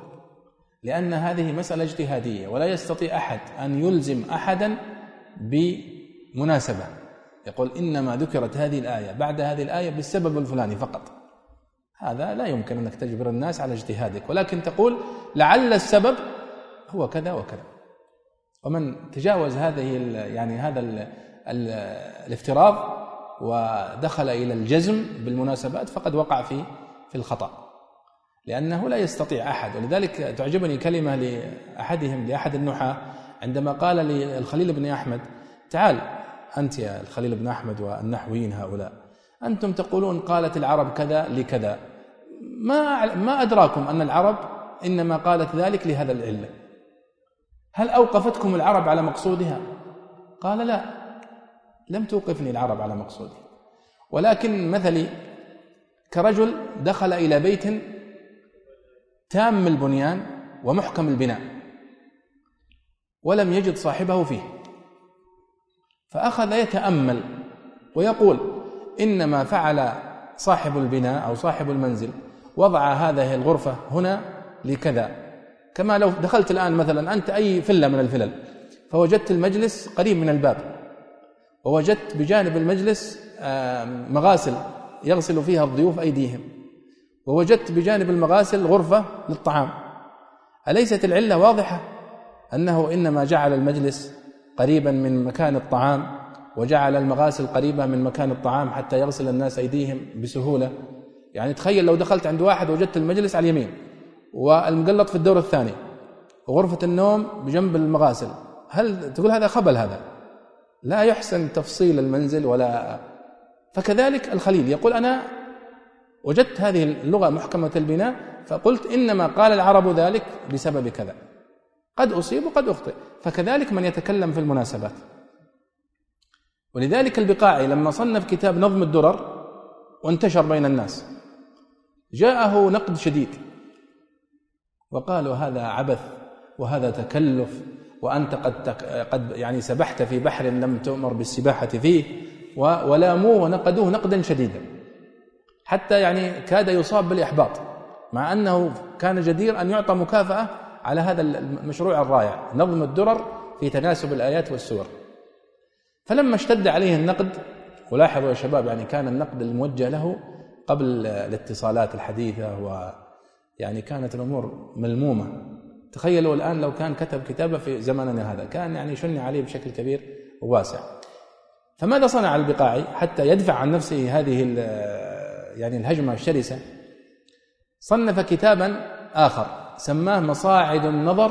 لأن هذه مسألة اجتهادية ولا يستطيع أحد أن يلزم أحدا بمناسبة. يقول إنما ذكرت هذه الآية بعد هذه الآية بالسبب الفلاني فقط. هذا لا يمكن أنك تجبر الناس على اجتهادك ولكن تقول لعل السبب هو كذا وكذا. ومن تجاوز هذه يعني هذا ال ال الافتراض ودخل إلى الجزم بالمناسبات فقد وقع في في الخطأ لأنه لا يستطيع أحد. ولذلك تعجبني كلمة لأحدهم لأحد النحاة عندما قال للخليل بن أحمد تعال أنت يا الخليل بن أحمد والنحويين هؤلاء أنتم تقولون قالت العرب كذا لكذا. ما ما أدراكم أن العرب إنما قالت ذلك لهذا العلة. هل أوقفتكم العرب على مقصودها؟ قال لا لم توقفني العرب على مقصودي. ولكن مثلي كرجل دخل إلى بيت تام البنيان ومحكم البناء ولم يجد صاحبه فيه. فأخذ يتأمل ويقول إنما فعل صاحب البناء أو صاحب المنزل وضع هذه الغرفة هنا لكذا. كما لو دخلت الآن مثلا أنت أي فلة من الفلل فوجدت المجلس قريب من الباب ووجدت بجانب المجلس مغاسل يغسل فيها الضيوف أيديهم ووجدت بجانب المغاسل غرفة للطعام. أليست العلة واضحة أنه إنما جعل المجلس قريبا من مكان الطعام وجعل المغاسل قريبة من مكان الطعام حتى يغسل الناس أيديهم بسهولة؟ يعني تخيل لو دخلت عند واحد وجدت المجلس على اليمين والمقلط في الدور الثاني وغرفة النوم بجنب المغاسل هل تقول هذا خبل هذا؟ لا يحسن تفصيل المنزل ولا فكذلك الخليل يقول أنا وجدت هذه اللغة محكمة البناء فقلت إنما قال العرب ذلك بسبب كذا قد أصيب وقد أخطئ فكذلك من يتكلم في المناسبات. ولذلك البقاعي لما صنف كتاب نظم الدرر وانتشر بين الناس جاءه نقد شديد. وقالوا هذا عبث وهذا تكلف وأنت قد قد يعني سبحت في بحر لم تؤمر بالسباحة فيه ولاموه ونقدوه نقدا شديدا. حتى يعني كاد يصاب بالإحباط مع أنه كان جدير أن يعطى مكافأة على هذا المشروع الرائع نظم الدرر في تناسب الآيات والسور. فلما اشتد عليه النقد ولاحظوا يا شباب يعني كان النقد الموجه له قبل الاتصالات الحديثة و يعني كانت الأمور ملمومة. تخيلوا الآن لو كان كتب كتابه في زمننا هذا. كان يعني شن عليه بشكل كبير وواسع. فماذا صنع البقاعي حتى يدفع عن نفسه هذه يعني الهجمة الشرسة؟ صنف كتابا آخر سماه مصاعد النظر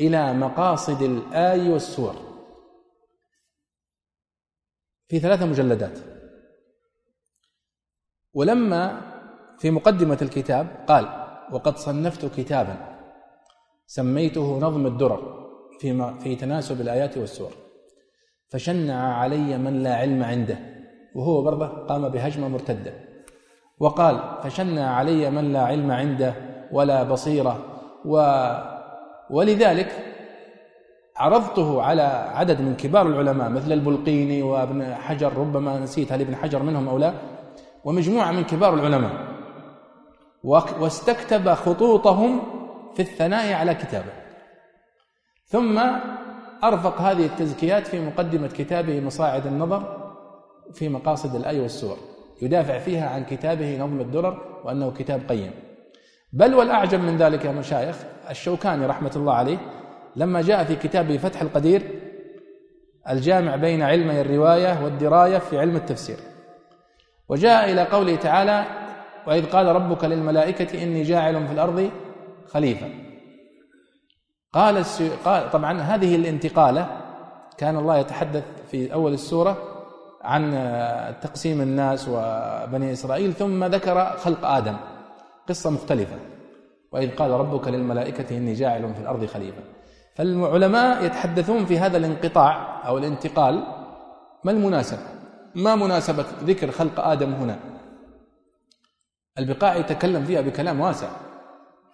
إلى مقاصد الآي والسور. في ثلاثة مجلدات. ولما في مقدمة الكتاب قال وقد صنفت كتابا سميته نظم الدرر في في تناسب الآيات والسور فشنع علي من لا علم عنده وهو برضه قام بهجمة مرتدة وقال فشنع علي من لا علم عنده ولا بصيرة و ولذلك عرضته على عدد من كبار العلماء مثل البلقيني وابن حجر ربما نسيت هل ابن حجر منهم أو لا ومجموعة من كبار العلماء. واستكتب خطوطهم في الثناء على كتابه. ثم أرفق هذه التزكيات في مقدمة كتابه مصاعد النظر في مقاصد الأي والسور. يدافع فيها عن كتابه نظم الدرر وأنه كتاب قيم. بل والأعجب من ذلك يا مشايخ الشوكاني رحمة الله عليه لما جاء في كتابه فتح القدير الجامع بين علمي الرواية والدراية في علم التفسير. وجاء إلى قوله تعالى وإذ قال ربك للملائكة إني جاعل في الأرض خليفة. قال طبعا هذه الانتقالة كان الله يتحدث في أول السورة عن تقسيم الناس وبني إسرائيل ثم ذكر خلق آدم. قصة مختلفة. وإذ قال ربك للملائكة إني جاعل في الأرض خليفة. فالعلماء يتحدثون في هذا الانقطاع أو الانتقال ما المناسبه ما مناسبة ذكر خلق آدم هنا. البقاع يتكلم فيها بكلام واسع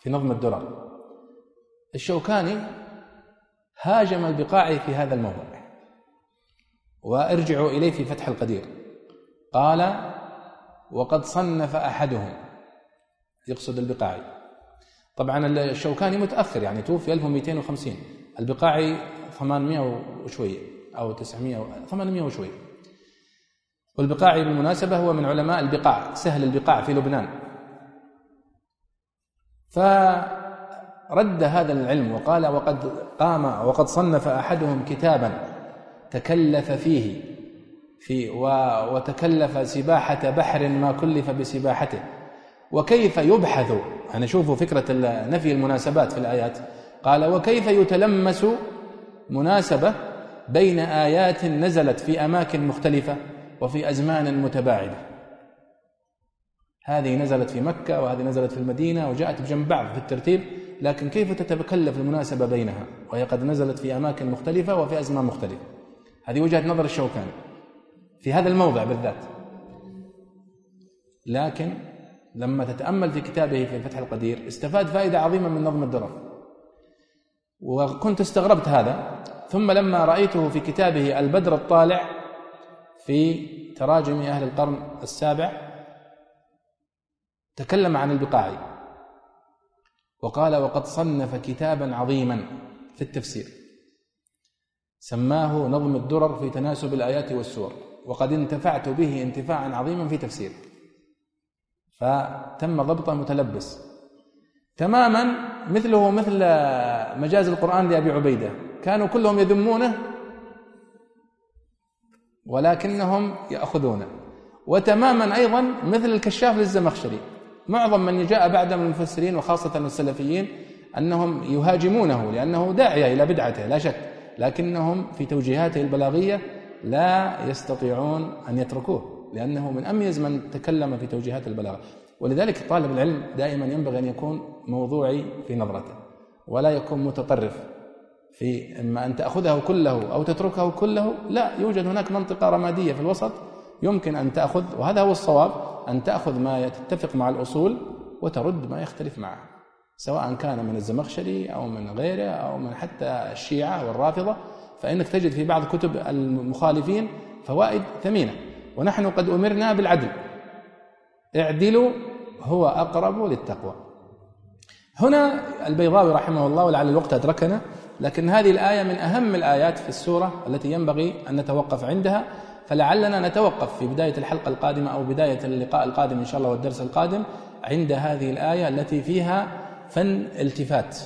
في نظم الدرر. الشوكاني هاجم البقاعي في هذا الموضوع. وأرجعوا إليه في فتح القدير. قال وقد صنف أحدهم. يقصد البقاعي طبعا الشوكاني متأخر يعني توفي 1250 البقاعي 800 وشوية أو 900 800 وشوية. والبقاعي بالمناسبة هو من علماء البقاع سهل البقاع في لبنان. فرد هذا العلم وقال وقد قام وقد صنف أحدهم كتابا تكلف فيه في وتكلف سباحة بحر ما كلف بسباحته. وكيف يبحث؟ أنا شوفوا فكرة نفي المناسبات في الآيات. قال وكيف يتلمس مناسبة بين آيات نزلت في أماكن مختلفة؟ وفي أزمان متباعدة. هذه نزلت في مكة وهذه نزلت في المدينة وجاءت بجنب بعض في الترتيب لكن كيف تتكلف المناسبة بينها؟ وهي قد نزلت في أماكن مختلفة وفي أزمان مختلفة. هذه وجهة نظر الشوكاني في هذا الموضع بالذات. لكن لما تتأمل في كتابه في فتح القدير استفاد فائدة عظيمة من نظم الدرر. وكنت استغربت هذا ثم لما رأيته في كتابه البدر الطالع في تراجم أهل القرن السابع تكلم عن البقاعي وقال وقد صنف كتابا عظيما في التفسير سماه نظم الدرر في تناسب الآيات والسور وقد انتفعت به انتفاعا عظيما في تفسيره فتم ضبطه متلبس. تماما مثله مثل مجاز القرآن لأبي عبيدة. كانوا كلهم يذمونه ولكنهم يأخذونه وتماما أيضا مثل الكشاف للزمخشري. معظم من جاء بعد من المفسرين وخاصة السلفيين أنهم يهاجمونه لأنه داعية إلى بدعته لا شك. لكنهم في توجيهاته البلاغية لا يستطيعون أن يتركوه لأنه من أميز من تكلم في توجيهات البلاغة. ولذلك طالب العلم دائما ينبغي أن يكون موضوعي في نظرته ولا يكون متطرف. في إما أن تأخذه كله أو تتركه كله لا يوجد هناك منطقة رمادية في الوسط يمكن أن تأخذ وهذا هو الصواب أن تأخذ ما يتفق مع الأصول وترد ما يختلف معه سواء كان من الزمخشري أو من غيره أو من حتى الشيعة والرافضة فإنك تجد في بعض كتب المخالفين فوائد ثمينة. ونحن قد أمرنا بالعدل. اعدلوا هو أقرب للتقوى. هنا البيضاوي رحمه الله ولعل الوقت أدركنا لكن هذه الآية من أهم الآيات في السورة التي ينبغي أن نتوقف عندها فلعلنا نتوقف في بداية الحلقة القادمة أو بداية اللقاء القادم إن شاء الله والدرس القادم عند هذه الآية التي فيها فن التفات.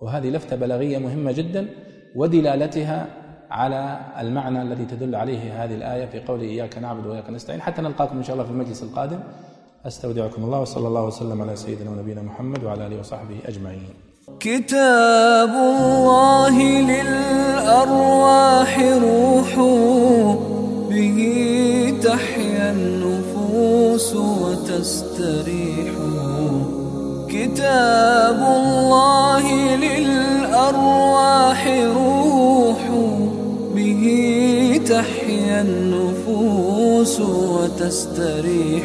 وهذه لفتة بلاغية مهمة جدا ودلالتها على المعنى الذي تدل عليه هذه الآية في قوله إياك نعبد وإياك نستعين. حتى نلقاكم إن شاء الله في المجلس القادم. أستودعكم الله وصلى الله وسلم على سيدنا ونبينا محمد وعلى آله وصحبه أجمعين. كتاب الله للأرواح روح به تحيا النفوس وتستريح. كتاب الله للأرواح روح به تحيا النفوس وتستريح.